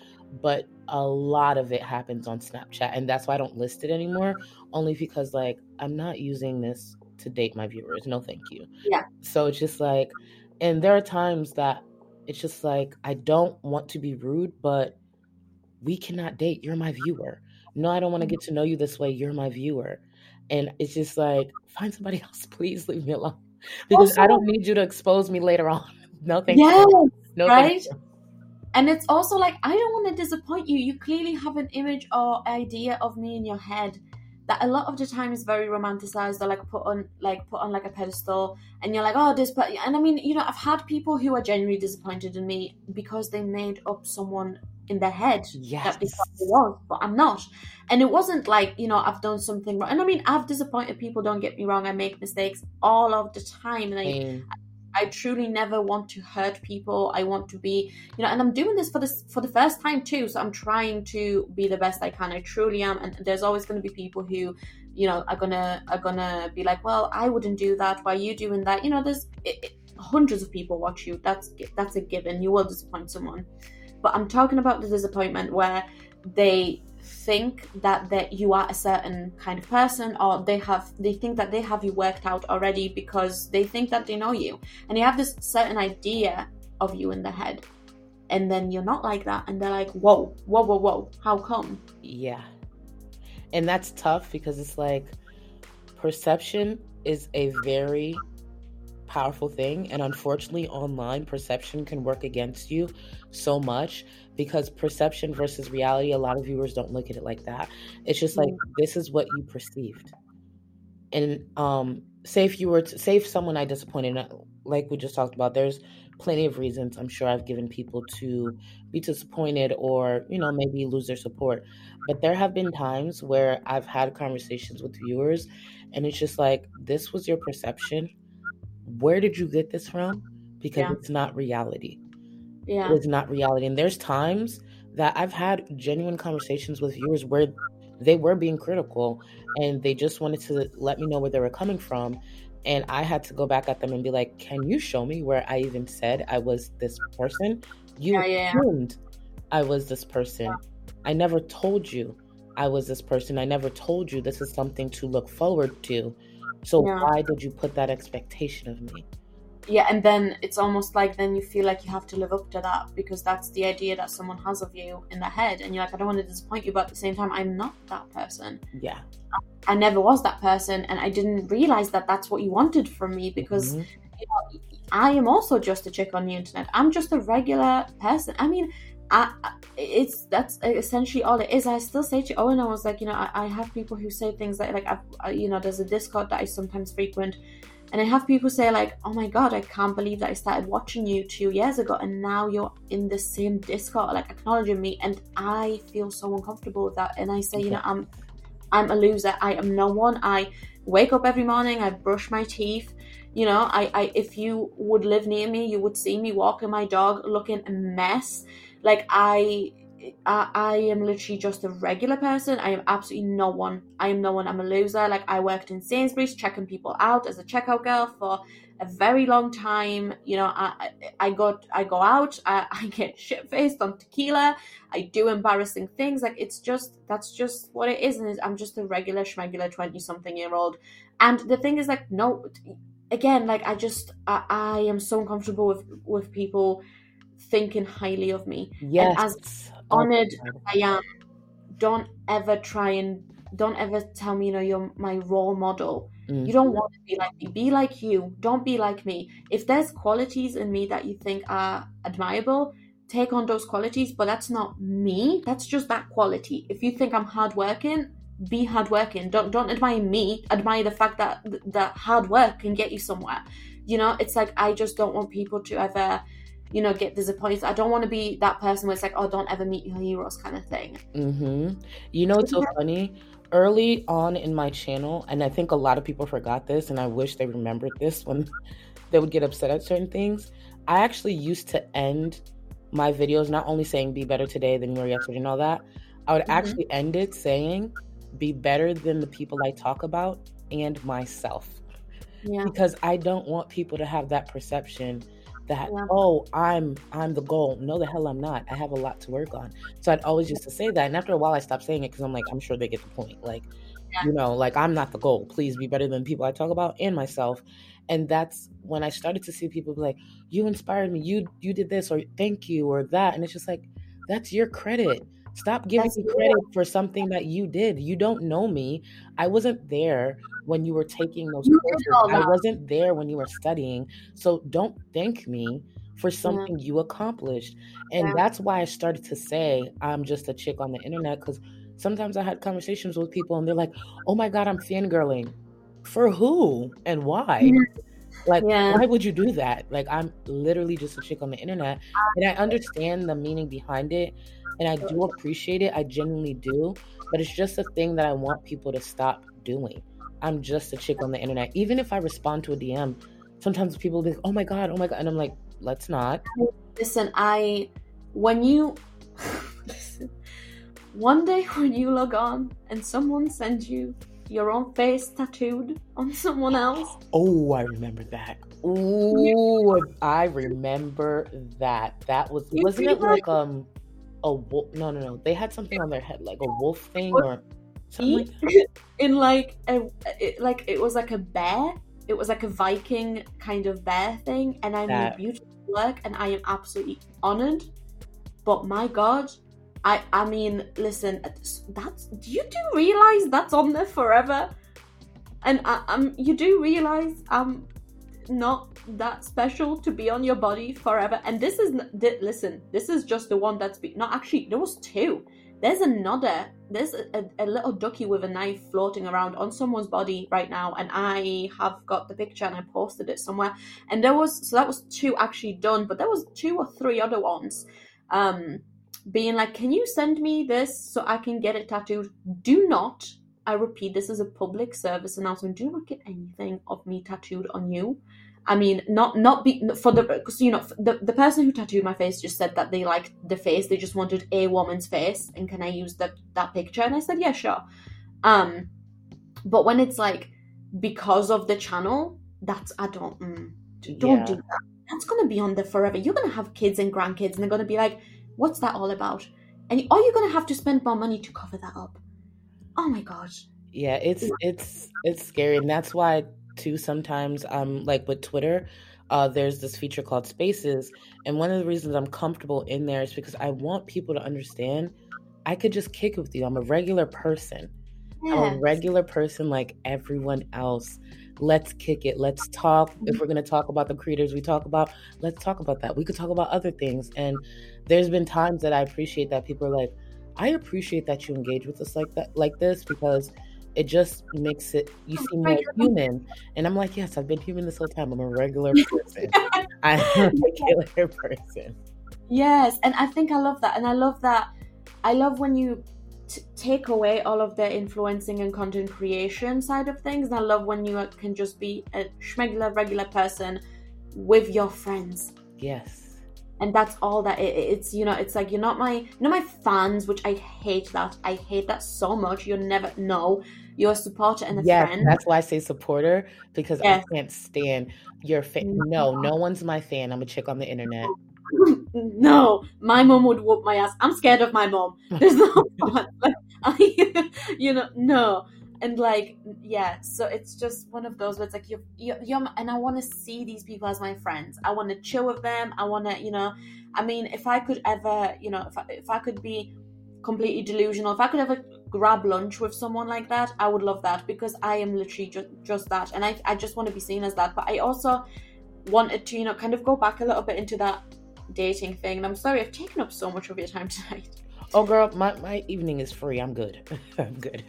but a lot of it happens on Snapchat. And that's why I don't list it anymore, only because, like, I'm not using this to date my viewers. No, thank you. Yeah. So it's just like, and there are times that it's just like I don't want to be rude, but we cannot date. You're my viewer. No, I don't want to get to know you this way. You're my viewer. And it's just like, find somebody *laughs* else, please leave me alone. Because also, I don't need you to expose me later on. *laughs* No, thank yes, you. No, right? You. And it's also like, I don't want to disappoint you. You clearly have an image or idea of me in your head that a lot of the time is very romanticized. Or like put on like put on like a pedestal and you're like oh this but and i mean you know i've had people who are genuinely disappointed in me because they made up someone in their head yes. that they thought was but i'm not. And it wasn't like you know i've done something wrong. And i mean i've disappointed people don't get me wrong i make mistakes all of the time. And I, I truly never want to hurt people. I want to be, you know, and I'm doing this for this for the first time too. So I'm trying to be the best I can. I truly am. And there's always going to be people who, you know, are gonna are gonna be like, well, I wouldn't do that. Why are you doing that? You know, there's it, it, hundreds of people watch you. That's that's a given. You will disappoint someone. But I'm talking about the disappointment where they think that that you are a certain kind of person or they have they think that they have you worked out already because they think that they know you. And you have this certain idea of you in the head. And then you're not like that and they're like whoa whoa whoa whoa how come? Yeah. And that's tough because it's like perception is a very powerful thing. And unfortunately online perception can work against you so much because perception versus reality a lot of viewers don't look at it like that. It's just like this is what you perceived. And um say if you were to say if someone i disappointed like we just talked about there's plenty of reasons i'm sure i've given people to be disappointed or you know maybe lose their support. But there have been times where i've had conversations with viewers and it's just like this was your perception. Where did you get this from? Because Yeah. it's not reality. Yeah. It is not reality. And there's times that I've had genuine conversations with viewers where they were being critical and they just wanted to let me know where they were coming from. And I had to go back at them and be like, Can you show me where I even said I was this person? You Yeah, yeah, assumed I was this person. I never told you I was this person. I never told you this is something to look forward to. So why did you put that expectation of me? Yeah and then it's almost like then you feel like you have to live up to that because that's the idea that someone has of you in their head and you're like i don't want to disappoint you but at the same time i'm not that person Yeah. i never was that person and i didn't realize that that's what you wanted from me because Mhm. you know, i am also just a chick on the internet i'm just a regular person i mean I, it's that's essentially all it is. I still say to Owen, and I was like, you know, I, I have people who say things like, like, I've, I, you know, there's a Discord that I sometimes frequent, and I have people say like, "Oh my god, I can't believe that I started watching you two years ago, and now you're in the same Discord, like acknowledging me." And I feel so uncomfortable with that. And I say, you know, I'm, I'm a loser. I am no one. I wake up every morning. I brush my teeth. You know, I, I, if you would live near me, you would see me walking my dog, looking a mess. Like I, I, I am literally just a regular person. I am absolutely no one. I am no one. I'm a loser. Like I worked in Sainsbury's checking people out as a checkout girl for a very long time. You know, I I got I go out. I, *laughs* I get shit faced on tequila. I do embarrassing things. Like it's just that's just what it is. And I'm just a regular schmegular twenty something year old. And the thing is, like, no, again, like I just I, I am so uncomfortable with with people thinking highly of me Yes. as Oh, honored I am. Don't ever try and don't ever tell me, you know, you're my role model. Mm. You don't want to be like me. Be like you. Don't be like me. If there's qualities in me that you think are admirable, take on those qualities, but that's not me. That's just that quality. If you think I'm hardworking, be hardworking. Don't don't admire me. Admire the fact that that hard work can get you somewhere. You know, it's like I just don't want people to ever, you know, get disappointed. I don't want to be that person where it's like, oh, don't ever meet your heroes kind of thing. hmm You know, it's so funny. Early on in my channel, and I think a lot of people forgot this, and I wish they remembered this when *laughs* they would get upset at certain things. I actually used to end my videos not only saying "be better today than you were yesterday" and all that. I would Mhm. actually end it saying "be better than the people I talk about and myself," Yeah. because I don't want people to have that perception that Yeah. oh i'm i'm the goal. No the hell i'm not. I have a lot to work on. So i'd always used to say that and after a while i stopped saying it because i'm like i'm sure they get the point. Like Yeah. you know like i'm not the goal. Please be better than people i talk about and myself. And that's when i started to see people be like you inspired me. You you did this or thank you or that. And it's just like that's your credit stop giving That's me credit for something that you did you don't know me i wasn't there when you were taking those You courses i wasn't there when you were studying so don't thank me for something you accomplished. And Yeah. that's why I started to say I'm just a chick on the internet because sometimes I had conversations with people and they're like, oh my God, I'm fangirling. For who and why? Yeah. Like, Yeah. why would you do that? Like, I'm literally just a chick on the internet. And I understand the meaning behind it. And I do appreciate it. I genuinely do. But it's just a thing that I want people to stop doing. I'm just a chick on the internet. Even if I respond to a DM, sometimes people be like, oh my God, oh my God. And I'm like, let's not. Listen, I when you *laughs* listen, one day when you log on and someone sends you your own face tattooed on someone else, Oh, I remember that. Ooh, I remember that. That was wasn't it like um a wolf? No, no, no. They had something on their head, like a wolf thing or something like that. *laughs* in like a it, like it was like a bear. It was like a Viking kind of bear thing, and I That- made beautiful work, and I am absolutely honored. But my God, I I mean, listen, that's do you do realize that's on there forever? And I, um, you do realize I'm not that special to be on your body forever. And this is listen, this is just the one that's be- not actually. There was two. There's another. There's a, a little ducky with a knife floating around on someone's body right now, and I have got the picture and I posted it somewhere. And there was so that was two actually done, but there was two or three other ones. Um, being like, can you send me this so I can get it tattooed? Do not. I repeat, this is a public service announcement. Do not get anything of me tattooed on you. I mean, not not be for the because you know the the person who tattooed my face just said that they liked the face. They just wanted a woman's face, and can I use that that picture? And I said, yeah, sure. Um, but when it's like because of the channel, that's I don't mm, don't Yeah. do that. That's gonna be on there forever. You're gonna have kids and grandkids, and they're gonna be like, what's that all about? And are you gonna have to spend more money to cover that up? Oh my gosh. Yeah, it's it's it's scary, and that's why too sometimes I'm um like with Twitter, uh there's this feature called Spaces, and one of the reasons I'm comfortable in there is because I want people to understand I could just kick it with you. I'm a regular person. I'm a regular person like everyone else. Let's kick it. Let's talk. If we're going to talk about the creators we talk about, let's talk about that. We could talk about other things. And there's been times that I appreciate that people are like, I appreciate that you engage with us like that, like this, because it just makes it you seem more human. And I'm like, yes, I've been human this whole time. I'm a regular *laughs* person. I'm a regular person. Yes, and I think I love that, and I love that. I love when you t- take away all of the influencing and content creation side of things. And I love when you uh, can just be a schmegular, regular person with your friends, Yes. And that's all that it, it's. You know, it's like you're not my, you know, my fans, which I hate that. I hate that so much. You'll never know. You're a supporter and a Yes, friend. that's why I say supporter because Yes. I can't stand your fan. Mm-hmm. No, no one's my fan. I'm a chick on the internet. *laughs* no, my mom would whoop my ass. I'm scared of my mom. There's no *laughs* fun. *laughs* Like, I, you know, no. And like, yeah, so it's just one of those where it's like you're, you're and I want to see these people as my friends. I want to chill with them. I want to, you know, I mean, if I could ever, you know, if I, if I could be completely delusional, if I could ever grab lunch with someone like that, I would love that because I am literally just just that, and I I just want to be seen as that. But I also wanted to, you know, kind of go back a little bit into that dating thing. And I'm sorry I've taken up so much of your time *laughs* tonight. Oh, girl, my, my evening is free. I'm good. *laughs* I'm good.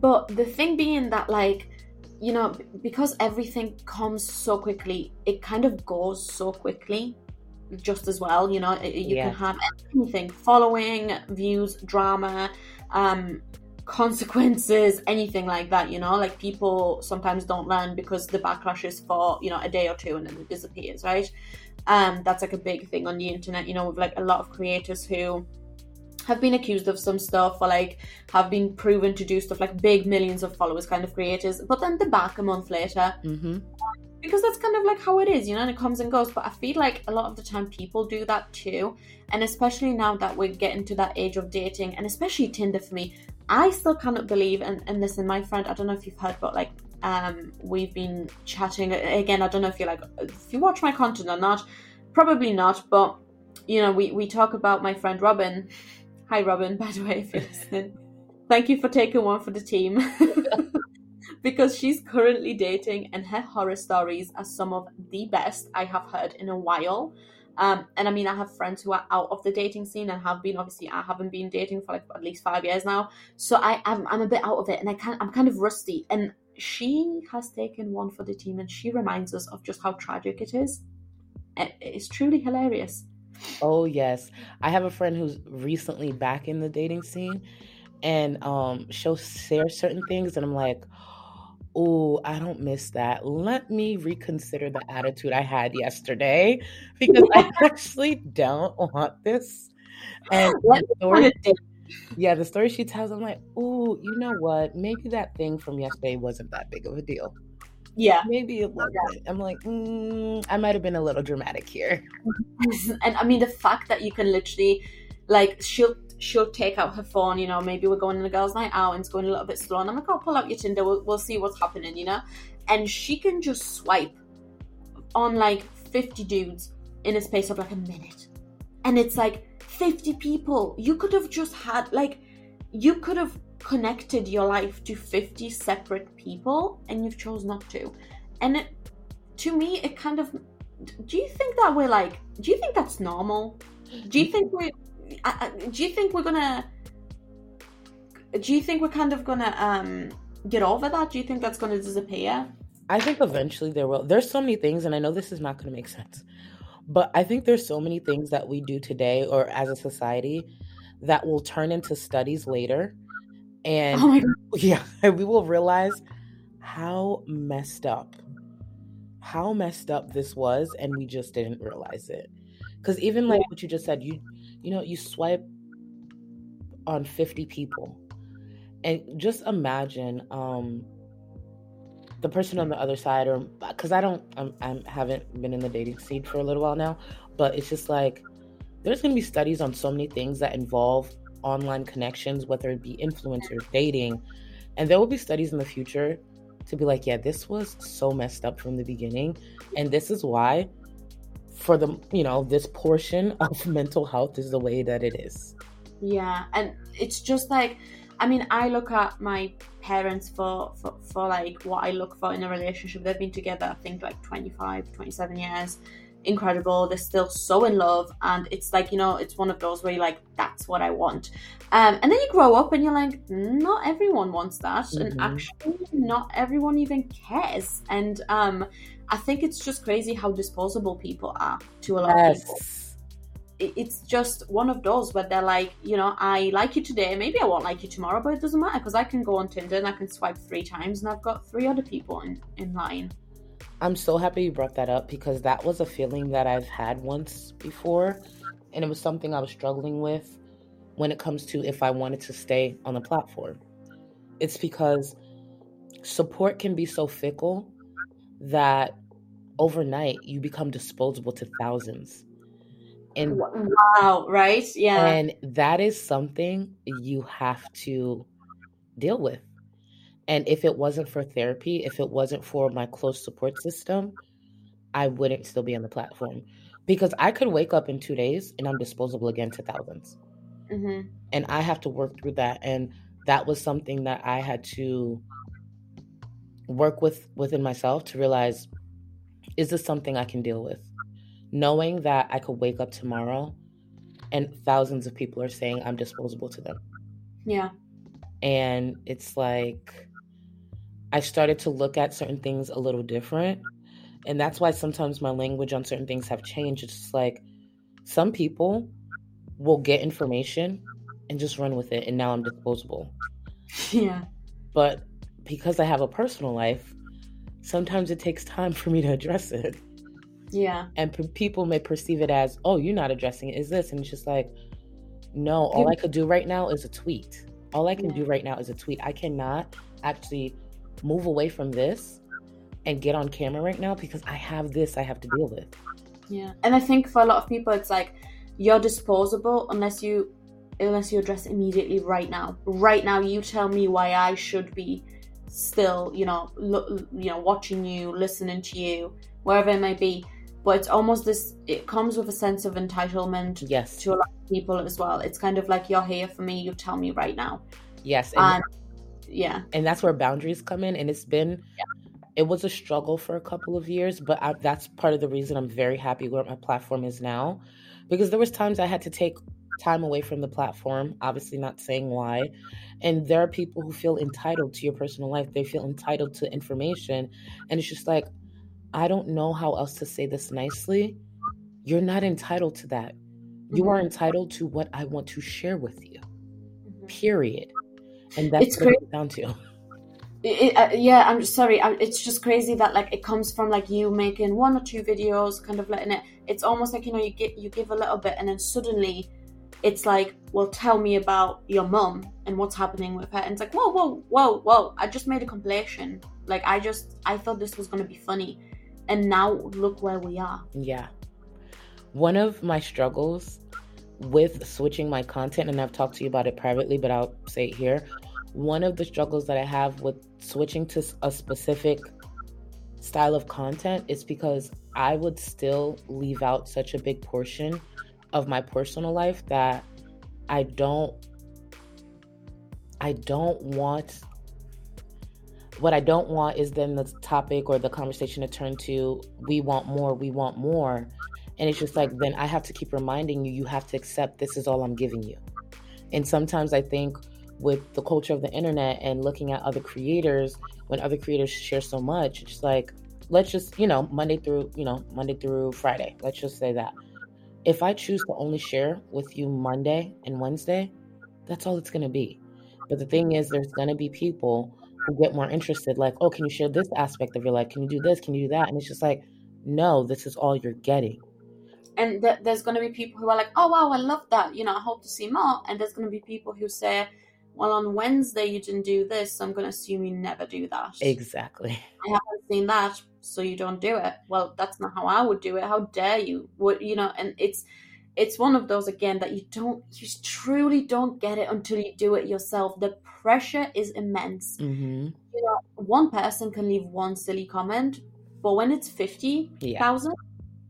But the thing being that, like, you know, because everything comes so quickly, it kind of goes so quickly just as well. You know, you Yeah. can have anything following, views, drama, um, consequences, anything like that. You know, like people sometimes don't learn because the backlash is for, you know, a day or two and then it disappears, right? Um, that's like a big thing on the internet, you know, with like a lot of creators who have been accused of some stuff or like have been proven to do stuff like big millions of followers kind of creators, but then they're back a month later Mm-hmm. because that's kind of like how it is, you know, and it comes and goes. But I feel like a lot of the time people do that too, and especially now that we're getting to that age of dating, and especially Tinder for me, I still cannot believe. And, and listen, my friend, I don't know if you've heard, but like, um, we've been chatting again. I don't know if you like, if you watch my content or not, probably not, but you know, we we talk about my friend Robin. Hi, Robin. *laughs* By the way, if you're listening, thank you for taking one for the team. *laughs* because she's currently dating and her horror stories are some of the best I have heard in a while. Um, and I mean, I have friends who are out of the dating scene and have been. Obviously, I haven't been dating for like at least five years now, so I am I'm a bit out of it, and I can I'm kind of rusty. And she has taken one for the team, and she reminds us of just how tragic it is. It's truly hilarious. Oh yes, I have a friend who's recently back in the dating scene, and um, she'll share certain things, and I'm like, "Oh, I don't miss that. Let me reconsider the attitude I had yesterday because I *laughs* actually don't want this." And *laughs* the story, yeah, the story she tells, I'm like, "Oh, you know what? Maybe that thing from yesterday wasn't that big of a deal. Yeah, Maybe it wasn't." I'm like, mm, "I might have been a little dramatic here." *laughs* and I mean the fact that you can literally, like, she'll she'll take out her phone. You know, maybe we're going on a girls' night out and it's going a little bit slow, and I'm like, "Oh, pull out your Tinder. We'll, we'll see what's happening." You know, and she can just swipe on like 50 dudes in a space of like a minute, and it's like 50 people. You could have just had like, you could have connected your life to 50 separate people, and you've chose not to, and it. To me, it kind of do you think that we're like do you think that's normal do you think we do you think we're gonna do you think we're kind of gonna um get over that do you think that's gonna disappear I think eventually there will. There's so many things, and I know this is not to make sense, but I think there's so many things that we do today or as a society that will turn into studies later. And oh *laughs* yeah, we will realize how messed up how messed up this was and we just didn't realize it. Cuz even like what you just said, you you know, you swipe on 50 people. And just imagine um the person on the other side or cuz I don't I'm, I haven't been in the dating scene for a little while now, but it's just like there's going to be studies on so many things that involve online connections, whether it be influencers, dating, and there will be studies in the future to be like, yeah, this was so messed up from the beginning. And this is why, for the, you know, this portion *laughs* of mental health is the way that it is. Yeah. And it's just like, I mean, I look at my parents for, for, for like what I look for in a relationship. They've been together, I think, like 25, 27 years incredible. They're still so in love, and it's like you know, it's one of those where you're like, that's what I want. Um, and then you grow up and you're like, not everyone wants that, mm-hmm. and actually, not everyone even cares. And um, I think it's just crazy how disposable people are to a lot yes. of people it's just one of those where they're like, you know, I like you today, maybe I won't like you tomorrow, but it doesn't matter because I can go on Tinder and I can swipe three times and I've got three other people in, in line. I'm so happy you brought that up because that was a feeling that I've had once before. And it was something I was struggling with when it comes to if I wanted to stay on the platform. It's because support can be so fickle that overnight you become disposable to thousands. And wow, right? Yeah. And that is something you have to deal with. And if it wasn't for therapy, if it wasn't for my close support system, I wouldn't still be on the platform because I could wake up in two days and I'm disposable again to 1000s mm-hmm. And I have to work through that. And that was something that I had to work with within myself to realize is this something I can deal with? Knowing that I could wake up tomorrow and thousands of people are saying I'm disposable to them. Yeah. And it's like, I started to look at certain things a little different. And that's why sometimes my language on certain things have changed. It's just like some people will get information and just run with it. And now I'm disposable. *laughs* Yeah. But because I have a personal life, sometimes it takes time for me to address it. Yeah. And p- people may perceive it as, oh, you're not addressing it. Is this? And it's just like, no, all I could do right now is a tweet. All I can yeah. do right now is a tweet. I cannot actually move away from this and get on camera right now because I have this I have to deal with. Yeah. And I think for a lot of people it's like you're disposable unless you unless you address immediately right now. Right now you tell me why I should be still, you know, lo- you know, watching you, listening to you, wherever it may be. But it's almost this it comes with a sense of entitlement yes. to a lot of people as well. It's kind of like you're here for me, you tell me right now. Yes. And, and yeah and that's where boundaries come in and it's been yeah. it was a struggle for a couple of years but I, that's part of the reason i'm very happy where my platform is now because there was times i had to take time away from the platform obviously not saying why and there are people who feel entitled to your personal life they feel entitled to information and it's just like i don't know how else to say this nicely you're not entitled to that you mm-hmm. are entitled to what i want to share with you mm-hmm. period and that's it's what it's down to. It, uh, yeah, I'm sorry. I'm, it's just crazy that like it comes from like you making one or two videos, kind of letting it. It's almost like you know you get you give a little bit, and then suddenly it's like, well, tell me about your mum and what's happening with her. And it's like, whoa, whoa, whoa, whoa! I just made a compilation. Like I just I thought this was gonna be funny, and now look where we are. Yeah. One of my struggles with switching my content, and I've talked to you about it privately, but I'll say it here. One of the struggles that I have with switching to a specific style of content is because I would still leave out such a big portion of my personal life that I don't I don't want what I don't want is then the topic or the conversation to turn to we want more, we want more. And it's just like, then I have to keep reminding you, you have to accept this is all I'm giving you. And sometimes I think with the culture of the internet and looking at other creators, when other creators share so much, it's like, let's just, you know, Monday through, you know, Monday through Friday, let's just say that. If I choose to only share with you Monday and Wednesday, that's all it's going to be. But the thing is, there's going to be people who get more interested, like, oh, can you share this aspect of your life? Can you do this? Can you do that? And it's just like, no, this is all you're getting. And th- there's going to be people who are like, oh, wow, I love that. You know, I hope to see more. And there's going to be people who say, well, on Wednesday you didn't do this, so I'm going to assume you never do that. Exactly. *laughs* I haven't seen that, so you don't do it. Well, that's not how I would do it. How dare you? What you know? And it's it's one of those again that you don't, you truly don't get it until you do it yourself. The pressure is immense. Mm-hmm. You know, one person can leave one silly comment, but when it's fifty thousand, yeah.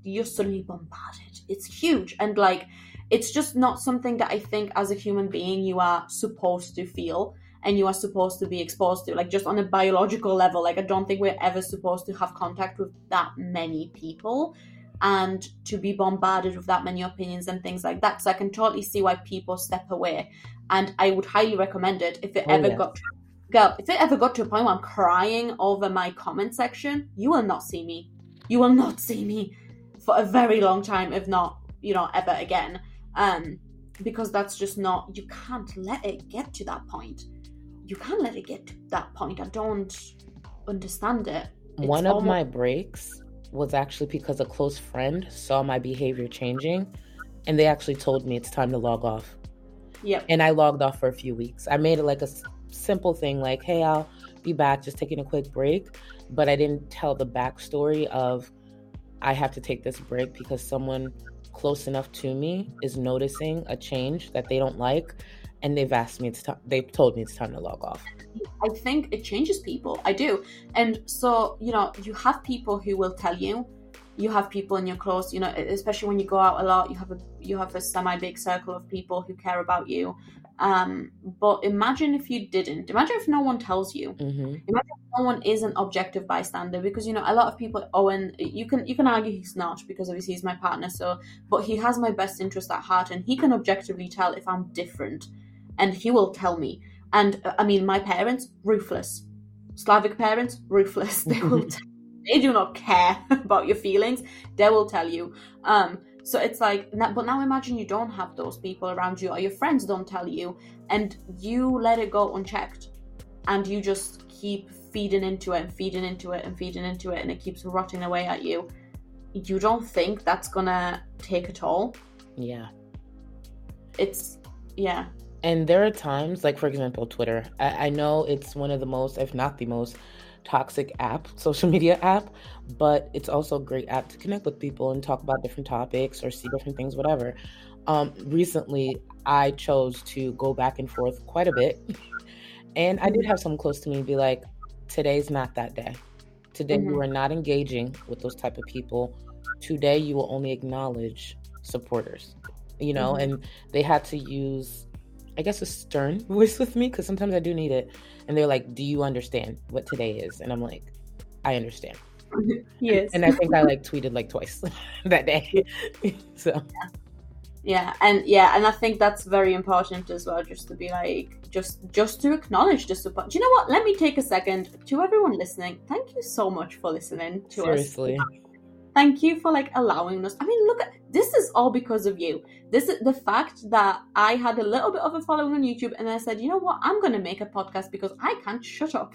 You're suddenly bombarded. It's huge, and like it's just not something that I think as a human being you are supposed to feel and you are supposed to be exposed to. Like just on a biological level, like I don't think we're ever supposed to have contact with that many people and to be bombarded with that many opinions and things like that. So I can totally see why people step away. And I would highly recommend it if it oh, ever yes. got to girl, if it ever got to a point where I'm crying over my comment section, you will not see me. You will not see me for a very long time, if not, you know, ever again um, because that's just not you can't let it get to that point you can't let it get to that point i don't understand it it's one of almost- my breaks was actually because a close friend saw my behavior changing and they actually told me it's time to log off Yep. And I logged off for a few weeks. I made it like a simple thing like, hey, I'll be back, just taking a quick break. But I didn't tell the backstory of I have to take this break because someone close enough to me is noticing a change that they don't like and they've asked me it's time they've told me it's time to log off. I think it changes people. I do. And so you know you have people who will tell you. You have people in your close you know especially when you go out a lot you have a you have a semi big circle of people who care about you um, but imagine if you didn't. Imagine if no one tells you. Mm-hmm. Imagine if no one is an objective bystander because you know a lot of people. Owen, you can you can argue he's not because obviously he's my partner. So, but he has my best interest at heart, and he can objectively tell if I'm different, and he will tell me. And uh, I mean, my parents ruthless, Slavic parents ruthless. *laughs* They will. *laughs* T- they do not care *laughs* about your feelings. They will tell you. Um, so it's like, but now imagine you don't have those people around you, or your friends don't tell you, and you let it go unchecked, and you just keep feeding into it and feeding into it and feeding into it, and it keeps rotting away at you. You don't think that's gonna take a toll? Yeah. It's, yeah. And there are times, like for example, Twitter. I, I know it's one of the most, if not the most, toxic app, social media app, but it's also a great app to connect with people and talk about different topics or see different things, whatever. Um, recently, I chose to go back and forth quite a bit. and I did have someone close to me be like, today's not that day. Today, mm-hmm. you are not engaging with those type of people. Today, you will only acknowledge supporters, you know, mm-hmm. and they had to use I guess a stern *laughs* voice with me because sometimes I do need it. And they're like, "Do you understand what today is?" And I'm like, "I understand." *laughs* yes. And I think I like tweeted like twice *laughs* that day. so. Yeah. yeah, and yeah, and I think that's very important as well, just to be like, just just to acknowledge the support. Do you know what? Let me take a second to everyone listening. Thank you so much for listening to Seriously. us. Thank you for like allowing us. I mean, look at this is all because of you. This is the fact that I had a little bit of a following on YouTube and I said, you know what, I'm gonna make a podcast because I can't shut up.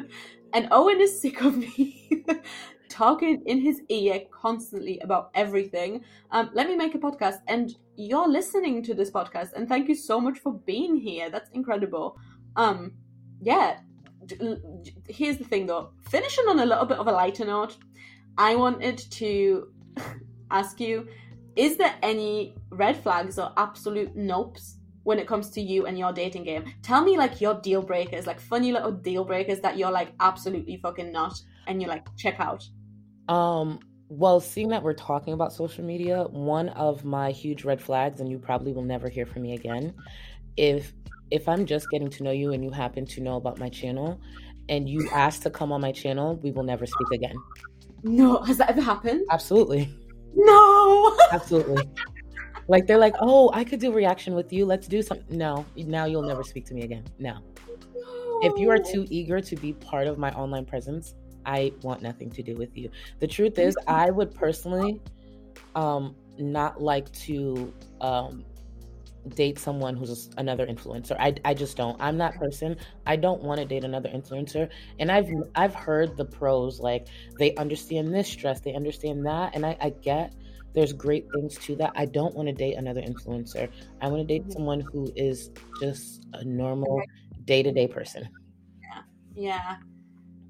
*laughs* and Owen is sick of me *laughs* talking in his ear constantly about everything. Um, let me make a podcast and you're listening to this podcast and thank you so much for being here. That's incredible. Um, yeah. Here's the thing though, finishing on a little bit of a lighter note, I wanted to ask you is there any red flags or absolute nopes when it comes to you and your dating game? Tell me like your deal breakers, like funny little deal breakers that you're like absolutely fucking not and you're like check out. Um well, seeing that we're talking about social media, one of my huge red flags, and you probably will never hear from me again, if if I'm just getting to know you and you happen to know about my channel and you ask to come on my channel, we will never speak again. No, has that ever happened? Absolutely. No. Absolutely. Like they're like, oh, I could do reaction with you. Let's do something. No, now you'll never speak to me again. No. no. If you are too eager to be part of my online presence, I want nothing to do with you. The truth is, I would personally um not like to um date someone who's another influencer. I, I just don't. I'm that person. I don't want to date another influencer. And I've I've heard the pros like they understand this stress, they understand that, and I, I get there's great things to that. I don't want to date another influencer. I want to date mm-hmm. someone who is just a normal day to day person. Yeah. Yeah.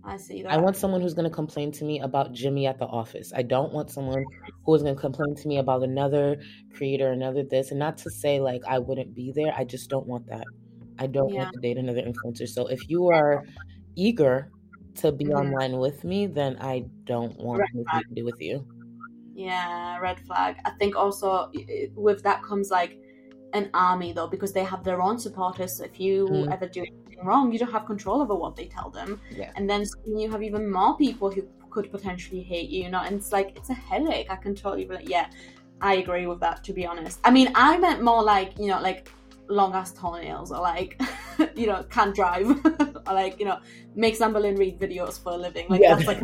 I see that. I want someone who's going to complain to me about Jimmy at the office. I don't want someone who is going to complain to me about another creator, another this. And not to say like I wouldn't be there. I just don't want that. I don't yeah. want to date another influencer. So if you are eager to be mm-hmm. online with me, then I don't want red anything flag. to do with you. Yeah, red flag. I think also with that comes like an army though, because they have their own supporters. So if you mm. ever do wrong, you don't have control over what they tell them. Yeah. And then you have even more people who could potentially hate you, you know, and it's like it's a headache. I can totally relate. Yeah, I agree with that to be honest. I mean, I meant more like, you know, like long ass toenails or like *laughs* you know, can't drive *laughs* or like, you know, makes Amberlynn Reid videos for a living. Like yeah. that's like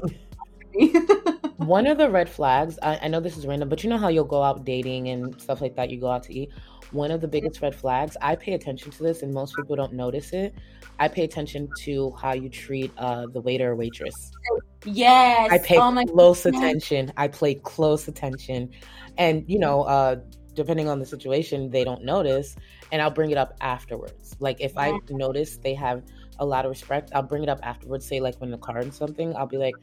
*laughs* one of the red flags, I, I know this is random, but you know how you'll go out dating and stuff like that, you go out to eat one of the biggest red flags i pay attention to this and most people don't notice it i pay attention to how you treat uh, the waiter or waitress. Yes. I pay oh close God. attention. I play close attention. And you know uh, depending on the situation they don't notice and i'll bring it up afterwards. Like if i notice they have a lot of respect i'll bring it up afterwards. Say like when the car and something i'll be like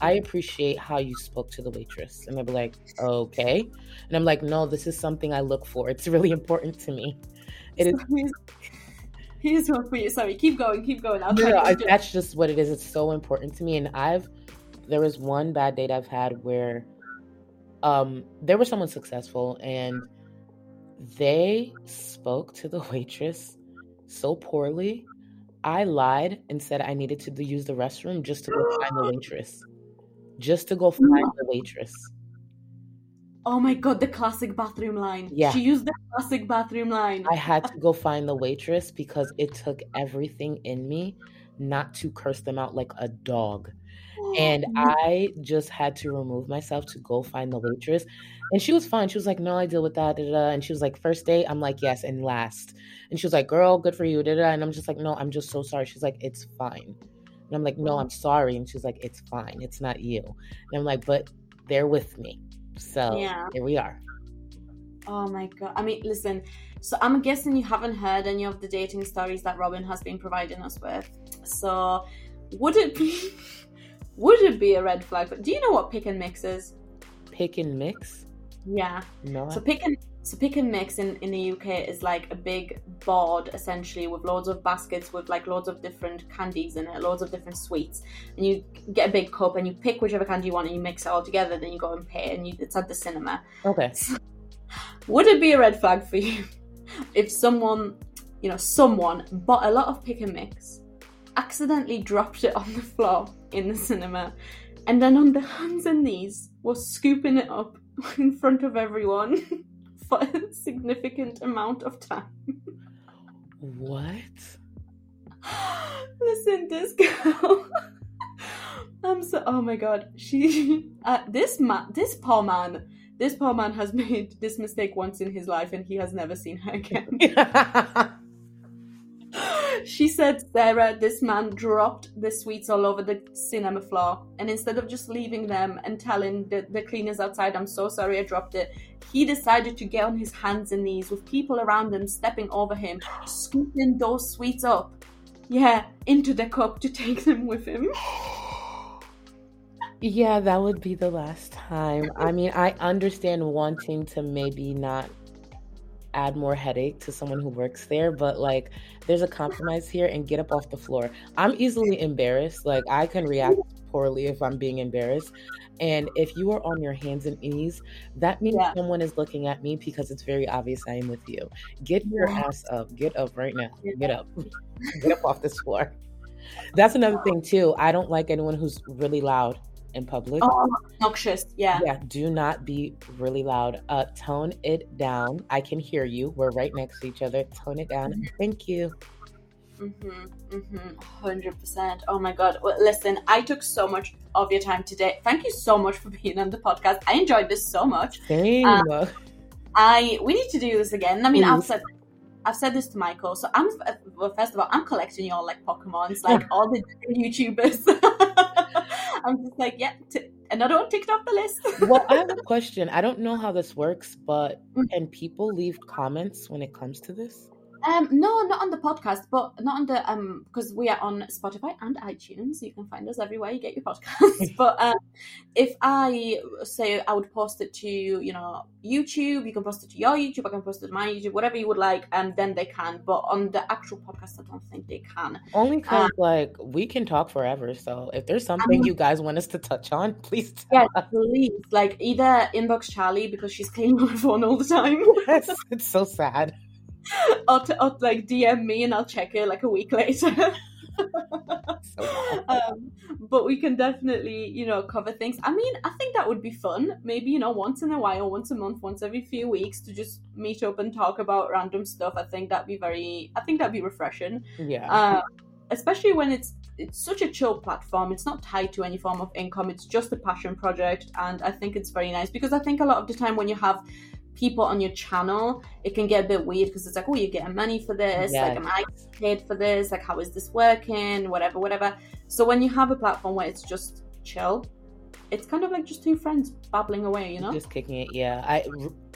I appreciate how you spoke to the waitress. And they'll be like, okay. And I'm like, no, this is something I look for. It's really *laughs* important to me. It is. Here's one for you. Sorry, keep going, keep going. I'll no, no, that's just what it is. It's so important to me. And I've, there was one bad date I've had where um, there was someone successful and they spoke to the *laughs* waitress so poorly. I lied and said I needed to use the restroom just to go find the waitress just to go mm. find the waitress. Oh my god, the classic bathroom line. Yeah. She used the classic bathroom line. I had to go find the waitress because it took everything in me not to curse them out like a dog. And oh. I just had to remove myself to go find the waitress. And she was fine. She was like, no, I deal with that. Da, da, da. And she was like, first date? I'm like, yes. And last. And she was like, girl, good for you. Da, da. And I'm just like, no, I'm just so sorry. She's like, it's fine. And I'm like, no, I'm sorry. And she's like, it's fine. It's not you. And I'm like, but they're with me. So yeah. here we are. Oh my God. I mean, listen, so I'm guessing you haven't heard any of the dating stories that Robin has been providing us with. So would it be *laughs* would it be a red flag? But do you know what pick and mix is? Pick and mix? Yeah. No. So pick and so pick and mix in, in the UK is like a big board essentially with loads of baskets with like loads of different candies in it, loads of different sweets. And you get a big cup and you pick whichever candy you want and you mix it all together, then you go and pay and you, it's at the cinema. Okay. *laughs* would it be a red flag for you *laughs* if someone, you know, someone bought a lot of pick and mix, accidentally dropped it on the floor in the cinema, and then on the hands and knees was scooping it up *laughs* in front of everyone? For a *laughs* significant amount of time. what? *gasps* Listen, this girl. *laughs* I'm so. Oh my god, she. *laughs* Uh, this man, this poor man, this poor man has made this mistake once in his life, and he has never seen her again. She said, Sarah, this man dropped the sweets all over the cinema floor. And instead of just leaving them and telling the, the cleaners outside, I'm so sorry I dropped it, he decided to get on his hands and knees with people around him stepping over him, scooping those sweets up. Yeah, into the cup to take them with him. Yeah, that would be the last time. I mean, I understand wanting to maybe not add more headache to someone who works there, but like there's a compromise here and get up off the floor. I'm easily embarrassed. Like I can react poorly if I'm being embarrassed. And if you are on your hands and knees, that means yeah. someone is looking at me because it's very obvious I am with you. Get your ass up. Get up right now. Get up. *laughs* get up off this floor. That's another thing too. I don't like anyone who's really loud in public. Oh, noxious. Yeah. Yeah. Do not be really loud. Uh, tone it down. I can hear you. We're right next to each other. Tone it down. Mm-hmm. Thank you. Mm-hmm. Mm-hmm. 100%. Oh my God. Well, listen, I took so much of your time today. Thank you so much for *laughs* being on the podcast. I enjoyed this so much. Same. Um, I we need to do this again. I mean, I've said I've said this to Michael. So I'm well, first of all, I'm collecting your like Pokemons, like *laughs* all the *laughs* YouTubers. *laughs* I'm just like, yeah, t- another one ticked off the list. *laughs* well, I have a question. I don't know how this works, but mm. can people leave comments when it comes to this? Um, no, not on the podcast, but not on the um because we are on Spotify and iTunes. You can find us everywhere you get your podcasts. *laughs* but um, if I say I would post it to you know YouTube, you can post it to your YouTube. I can post it to my YouTube, whatever you would like, and then they can. But on the actual podcast, I don't think they can. Only because um, like we can talk forever. So if there's something mean, you guys want us to touch on, *laughs* please. yeah, us. please. Like either inbox Charlie because she's cleaning *laughs* my phone all the time. yes, it's so sad or, to, or like DM me and I'll check it like a week *laughs* later. so um, but we can definitely, you know, cover things. I mean, I think that would be fun. Maybe, you know, once in a while, once a month, once every few weeks to just meet up and talk about random stuff. I think that'd be very, I think that'd be refreshing. Yeah. Uh, especially when it's it's such a chill platform. It's not tied to any form of income. It's just a passion project, and I think it's very nice because I think a lot of the time when you have people on your channel, it can get a bit weird because it's like, oh, you're getting money for this. Yes. Like, am I paid for this? Like, how is this working? Whatever, whatever. So when you have a platform where it's just chill, it's kind of like just two friends babbling away, you know? Just kicking it, yeah. I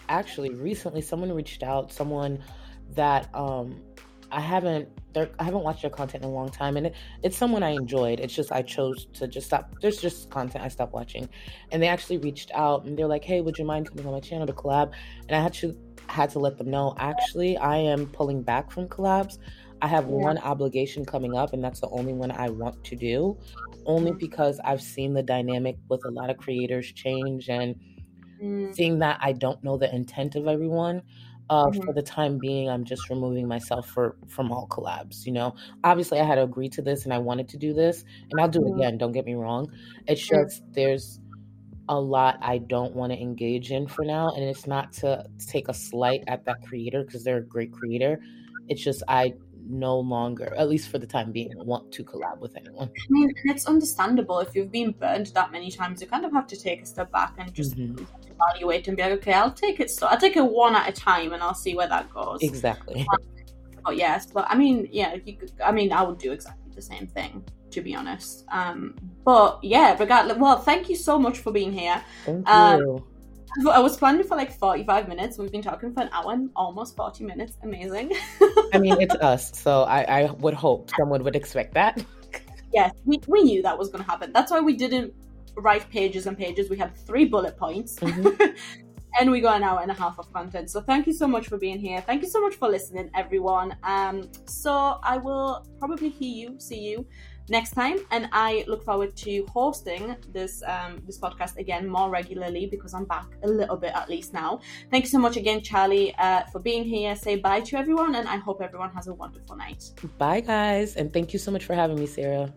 actually recently someone reached out, someone that um I haven't I haven't watched their content in a long time, and it, it's someone I enjoyed. It's just I chose to just stop. There's just content I stopped watching, and they actually reached out and they're like, "Hey, would you mind coming on my channel to collab?" And I had to had to let them know. Actually, I am pulling back from collabs. I have yeah. one obligation coming up, and that's the only one I want to do, only because I've seen the dynamic with a lot of creators change and mm. seeing that I don't know the intent of everyone uh, mm-hmm. for the time being i'm just removing myself for from all collabs you know obviously i had to agree to this and i wanted to do this and i'll do mm-hmm. it again don't get me wrong it's just there's a lot i don't want to engage in for now and it's not to take a slight at that creator because they're a great creator it's just i no longer, at least for the time being, want to collab with anyone. I mean, it's understandable if you've been burned that many times. You kind of have to take a step back and just mm-hmm. evaluate and be like, okay, I'll take it. So I'll take it one at a time, and I'll see where that goes. Exactly. Um, but yes, but I mean, yeah, you could, I mean, I would do exactly the same thing to be honest. Um, but yeah, regardless. Well, thank you so much for being here. Thank um, you. *laughs* I was planning for like 45 minutes. We've been talking for an hour and almost 40 minutes. Amazing. *laughs* I mean, it's us. So I, I would hope someone would expect that. yes, we, we knew that was going to happen. That's why we didn't write pages and pages. We had three bullet points. Mm-hmm. *laughs* and we got an hour and a half of content. So thank you so much for being here. Thank you so much for listening, everyone. Um, so I will probably hear you, see you next time. And I look forward to hosting this um, this podcast again more regularly because I'm back a little bit at least now. Thank you so much again, Charlie, uh, for being here. Say bye to everyone, and I hope everyone has a wonderful night. Bye, guys, and thank you so much for having me, Sarah.